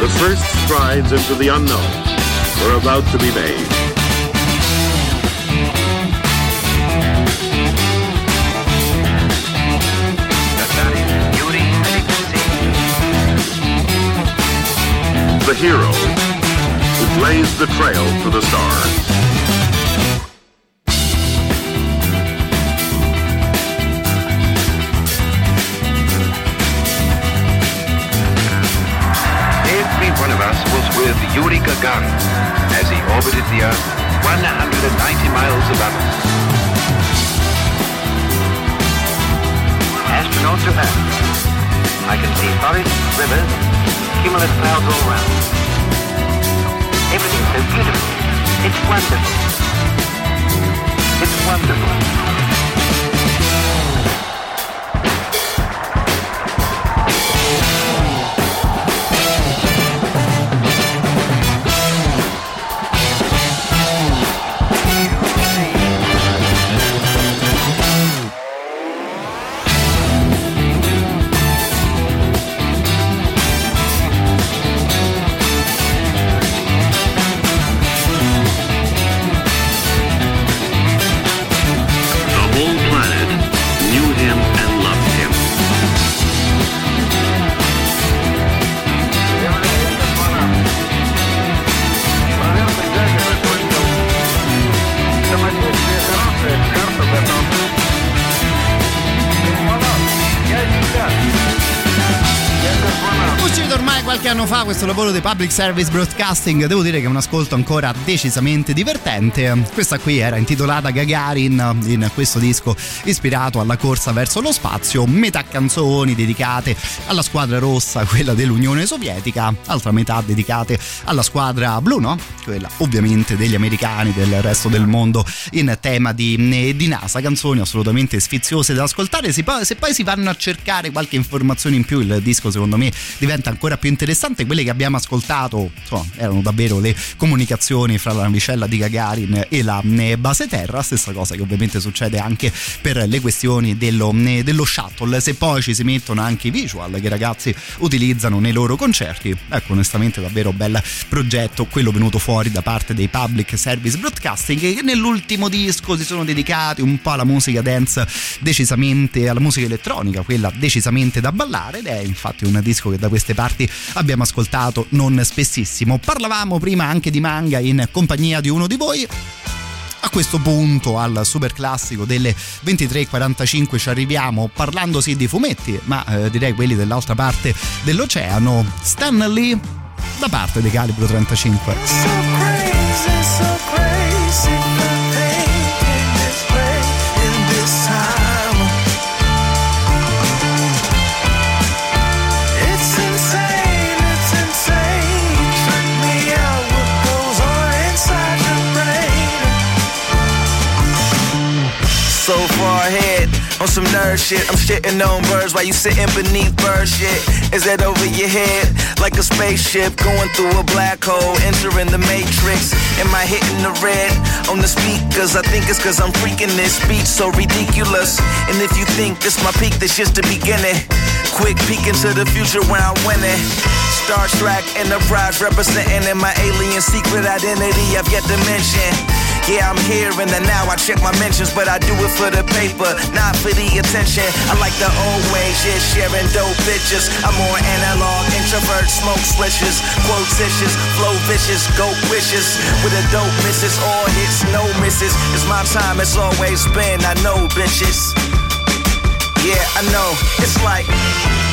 [SPEAKER 26] The first strides into the unknown were about to be made. The hero who blazed the trail to the stars.
[SPEAKER 24] With Yuri as he orbited the Earth 190 miles above us. Astronaut to Earth. I can see forests, rivers, cumulus clouds all round. Everything's so beautiful. It's wonderful. It's wonderful.
[SPEAKER 1] Anno fa questo lavoro di public service broadcasting devo dire che è un ascolto ancora decisamente divertente. Questa qui era intitolata Gagarin in questo disco ispirato alla corsa verso lo spazio metà canzoni dedicate alla squadra rossa quella dell'Unione Sovietica altra metà dedicate alla squadra blu no? quella ovviamente degli americani del resto del mondo in tema di, di NASA. Canzoni assolutamente sfiziose da ascoltare. Se poi, se poi si vanno a cercare qualche informazione in più il disco secondo me diventa ancora più interessante quelle che abbiamo ascoltato insomma, erano davvero le comunicazioni fra la navicella di Gagarin e la eh, base terra stessa cosa che ovviamente succede anche per le questioni dello, eh, dello shuttle. Se poi ci si mettono anche i visual che i ragazzi utilizzano nei loro concerti ecco onestamente davvero bel progetto quello venuto fuori da parte dei public service broadcasting che nell'ultimo disco si sono dedicati un po' alla musica dance decisamente alla musica elettronica quella decisamente da ballare ed è infatti un disco che da queste parti abbiamo ascoltato non spessissimo. Parlavamo prima anche di manga in compagnia di uno di voi. A questo punto al super classico delle 23.45 ci arriviamo parlando sì di fumetti, ma eh, direi quelli dell'altra parte dell'oceano. Stan Lee da parte di Calibro 35.
[SPEAKER 20] So crazy, so crazy on
[SPEAKER 27] some nerd shit. I'm shitting on birds while you sitting beneath bird shit. Is that over your head? Like a spaceship going through a black hole, entering the matrix. Am I hitting the red on the speakers? I think it's cause I'm freaking this beat so ridiculous. And if you think this my peak, this just the beginning. Quick peek into the future where I'm winning. Star Trek Enterprise representing in my alien secret identity I've yet to mention. Yeah, I'm here in the now. I check my mentions, but I do it for the paper, not for the attention. I like the old ways, yeah, sharing dope bitches. I'm more analog, introvert, smoke swishes, quotitious, flow vicious, go wishes. With a dope misses, all hits, no misses. It's my time, it's always been. I know, bitches. Yeah, I know. It's like.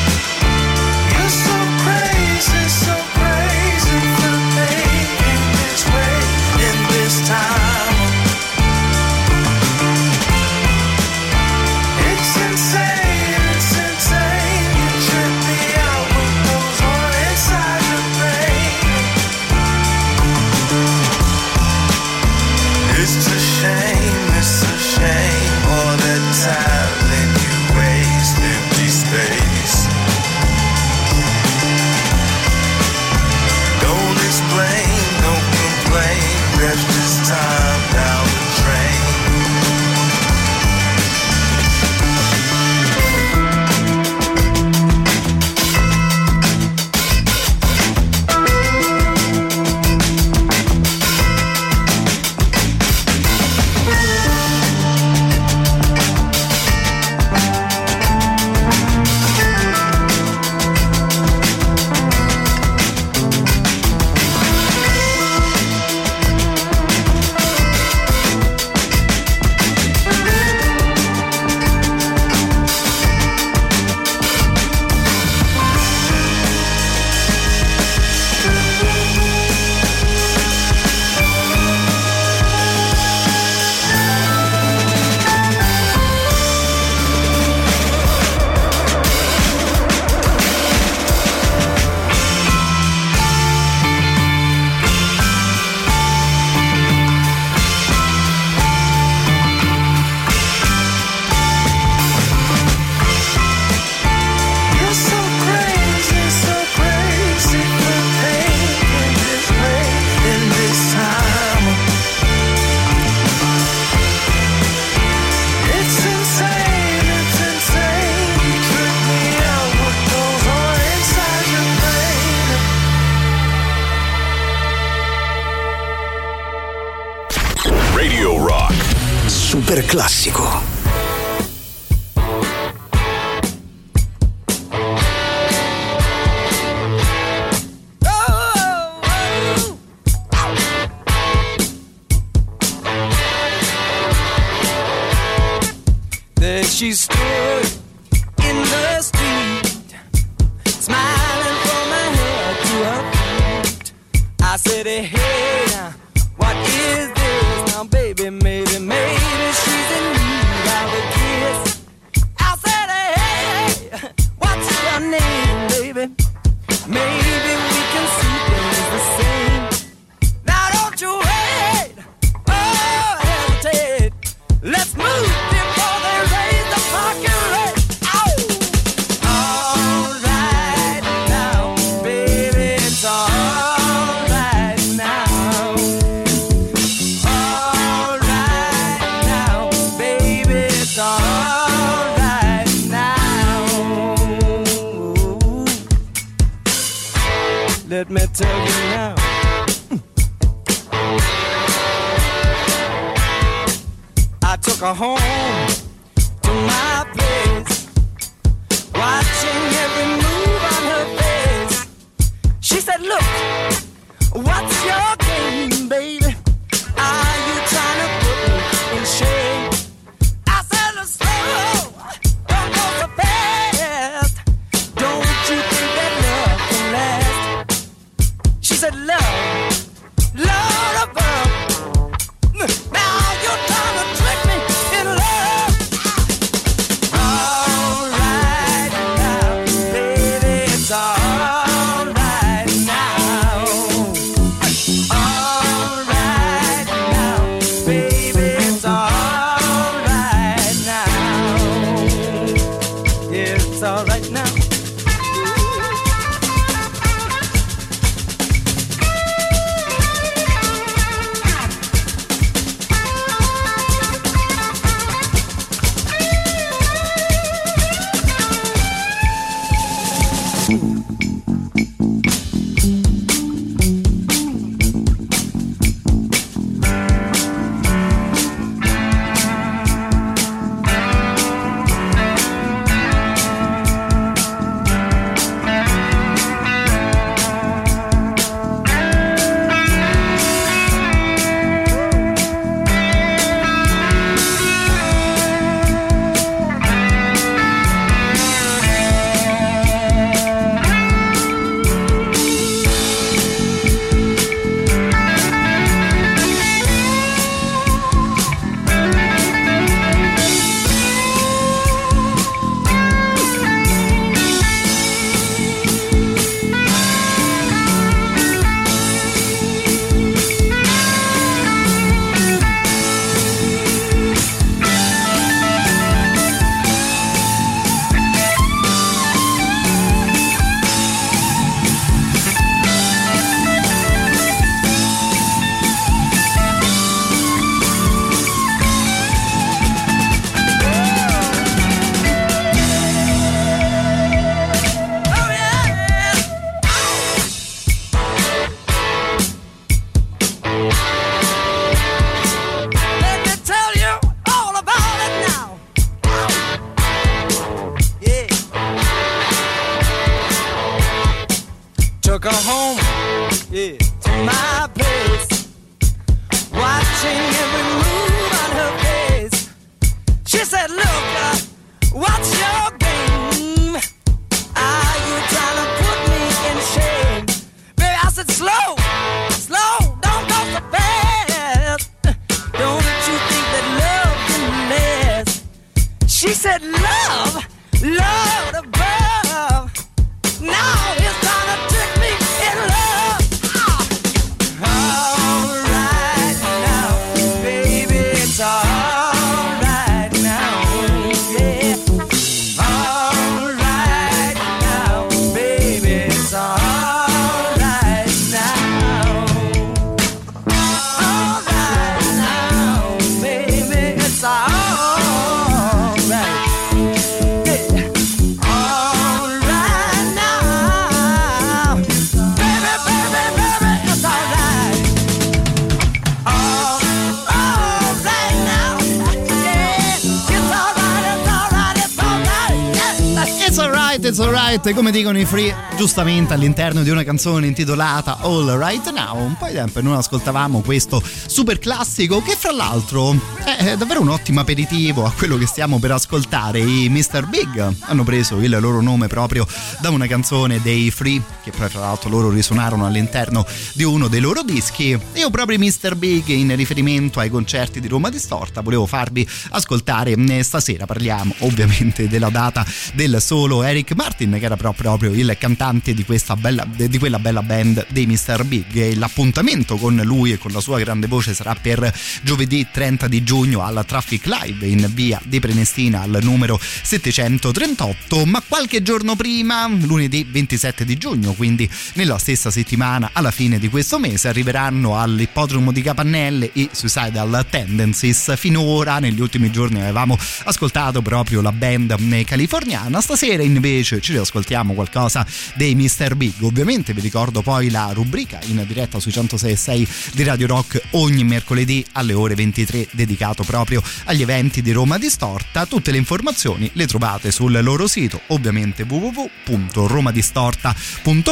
[SPEAKER 1] Come dicono i free, giustamente all'interno di una canzone intitolata All Right Now. Un po' di tempo non ascoltavamo questo super classico che fra l'altro è davvero un ottimo aperitivo a quello che stiamo per ascoltare. I Mr. Big hanno preso il loro nome proprio da una canzone dei Free, che poi fra l'altro loro risuonarono all'interno di uno dei loro dischi. E io proprio Mr. Big in riferimento ai concerti di Roma Distorta volevo farvi ascoltare eh, stasera. Parliamo ovviamente della data del solo Eric Martin che era proprio il cantante di, bella, di quella bella band dei Mr. Big e l'appuntamento con lui e con la sua grande voce sarà per giovedì 30 di giugno alla Traffic Live in via di Prenestina al numero 738 ma qualche giorno prima lunedì 27 di giugno quindi. Nella stessa settimana alla fine di questo mese arriveranno all'ippodromo di Capannelle i Suicidal Tendencies. Finora negli ultimi giorni avevamo ascoltato proprio la band californiana. Stasera invece ci riascoltiamo qualcosa dei Mr. Big. Ovviamente vi ricordo poi la rubrica in diretta sui 106.6 di Radio Rock ogni mercoledì alle ore 23 dedicato proprio agli eventi di Roma Distorta. Tutte le informazioni le trovate sul loro sito ovviamente www.romadistorta.com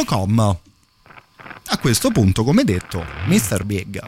[SPEAKER 1] a questo punto come detto Mr. Big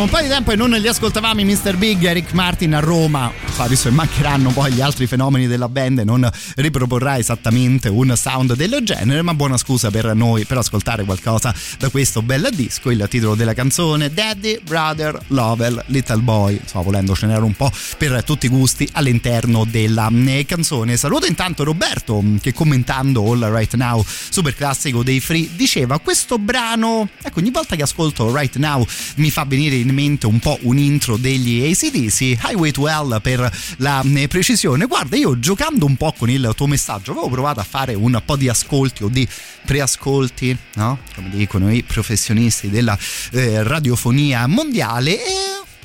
[SPEAKER 1] insomma un po' di tempo e non li ascoltavamo i Mr. Big e Rick Martin a Roma Fa, visto che mancheranno poi gli altri fenomeni della band non riproporrà esattamente un sound del genere ma buona scusa per noi per ascoltare qualcosa da questo bel disco il titolo della canzone Daddy, Brother, Lover, Little Boy insomma volendo ce n'era un po' per tutti i gusti all'interno della eh, canzone saluto intanto Roberto che commentando All Right Now super classico dei Free diceva questo brano ecco ogni volta che ascolto Right Now mi fa venire in mente un po' un intro degli ACDC Highway to Hell per la eh, precisione. Guarda io giocando un po' con il tuo messaggio avevo provato a fare un po' di ascolti o di preascolti no? come dicono i professionisti della eh, radiofonia mondiale e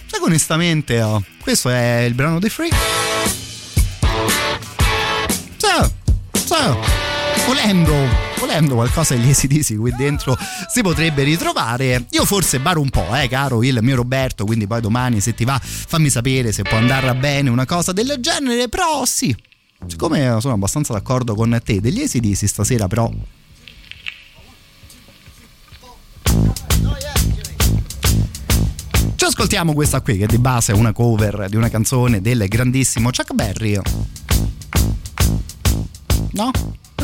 [SPEAKER 1] che onestamente oh, questo è il brano dei Free. Sì, sì volendo, volendo qualcosa degli ACDC qui dentro si potrebbe ritrovare. Io forse baro un po', eh, caro il mio Roberto, quindi poi domani se ti va fammi sapere se può andare bene una cosa del genere, però sì. Siccome sono abbastanza d'accordo con te, degli ACDC stasera però Ci ascoltiamo questa qui che di base è una cover di una canzone del grandissimo Chuck Berry. No?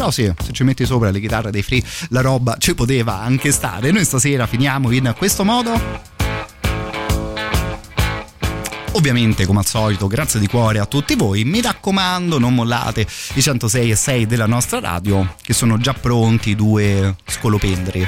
[SPEAKER 1] Però sì, se ci metti sopra le chitarre dei free, la roba ci poteva anche stare. Noi stasera finiamo in questo modo. Ovviamente, come al solito, grazie di cuore a tutti voi. Mi raccomando, non mollate i 106 e 6 della nostra radio, che sono già pronti due scolopendri.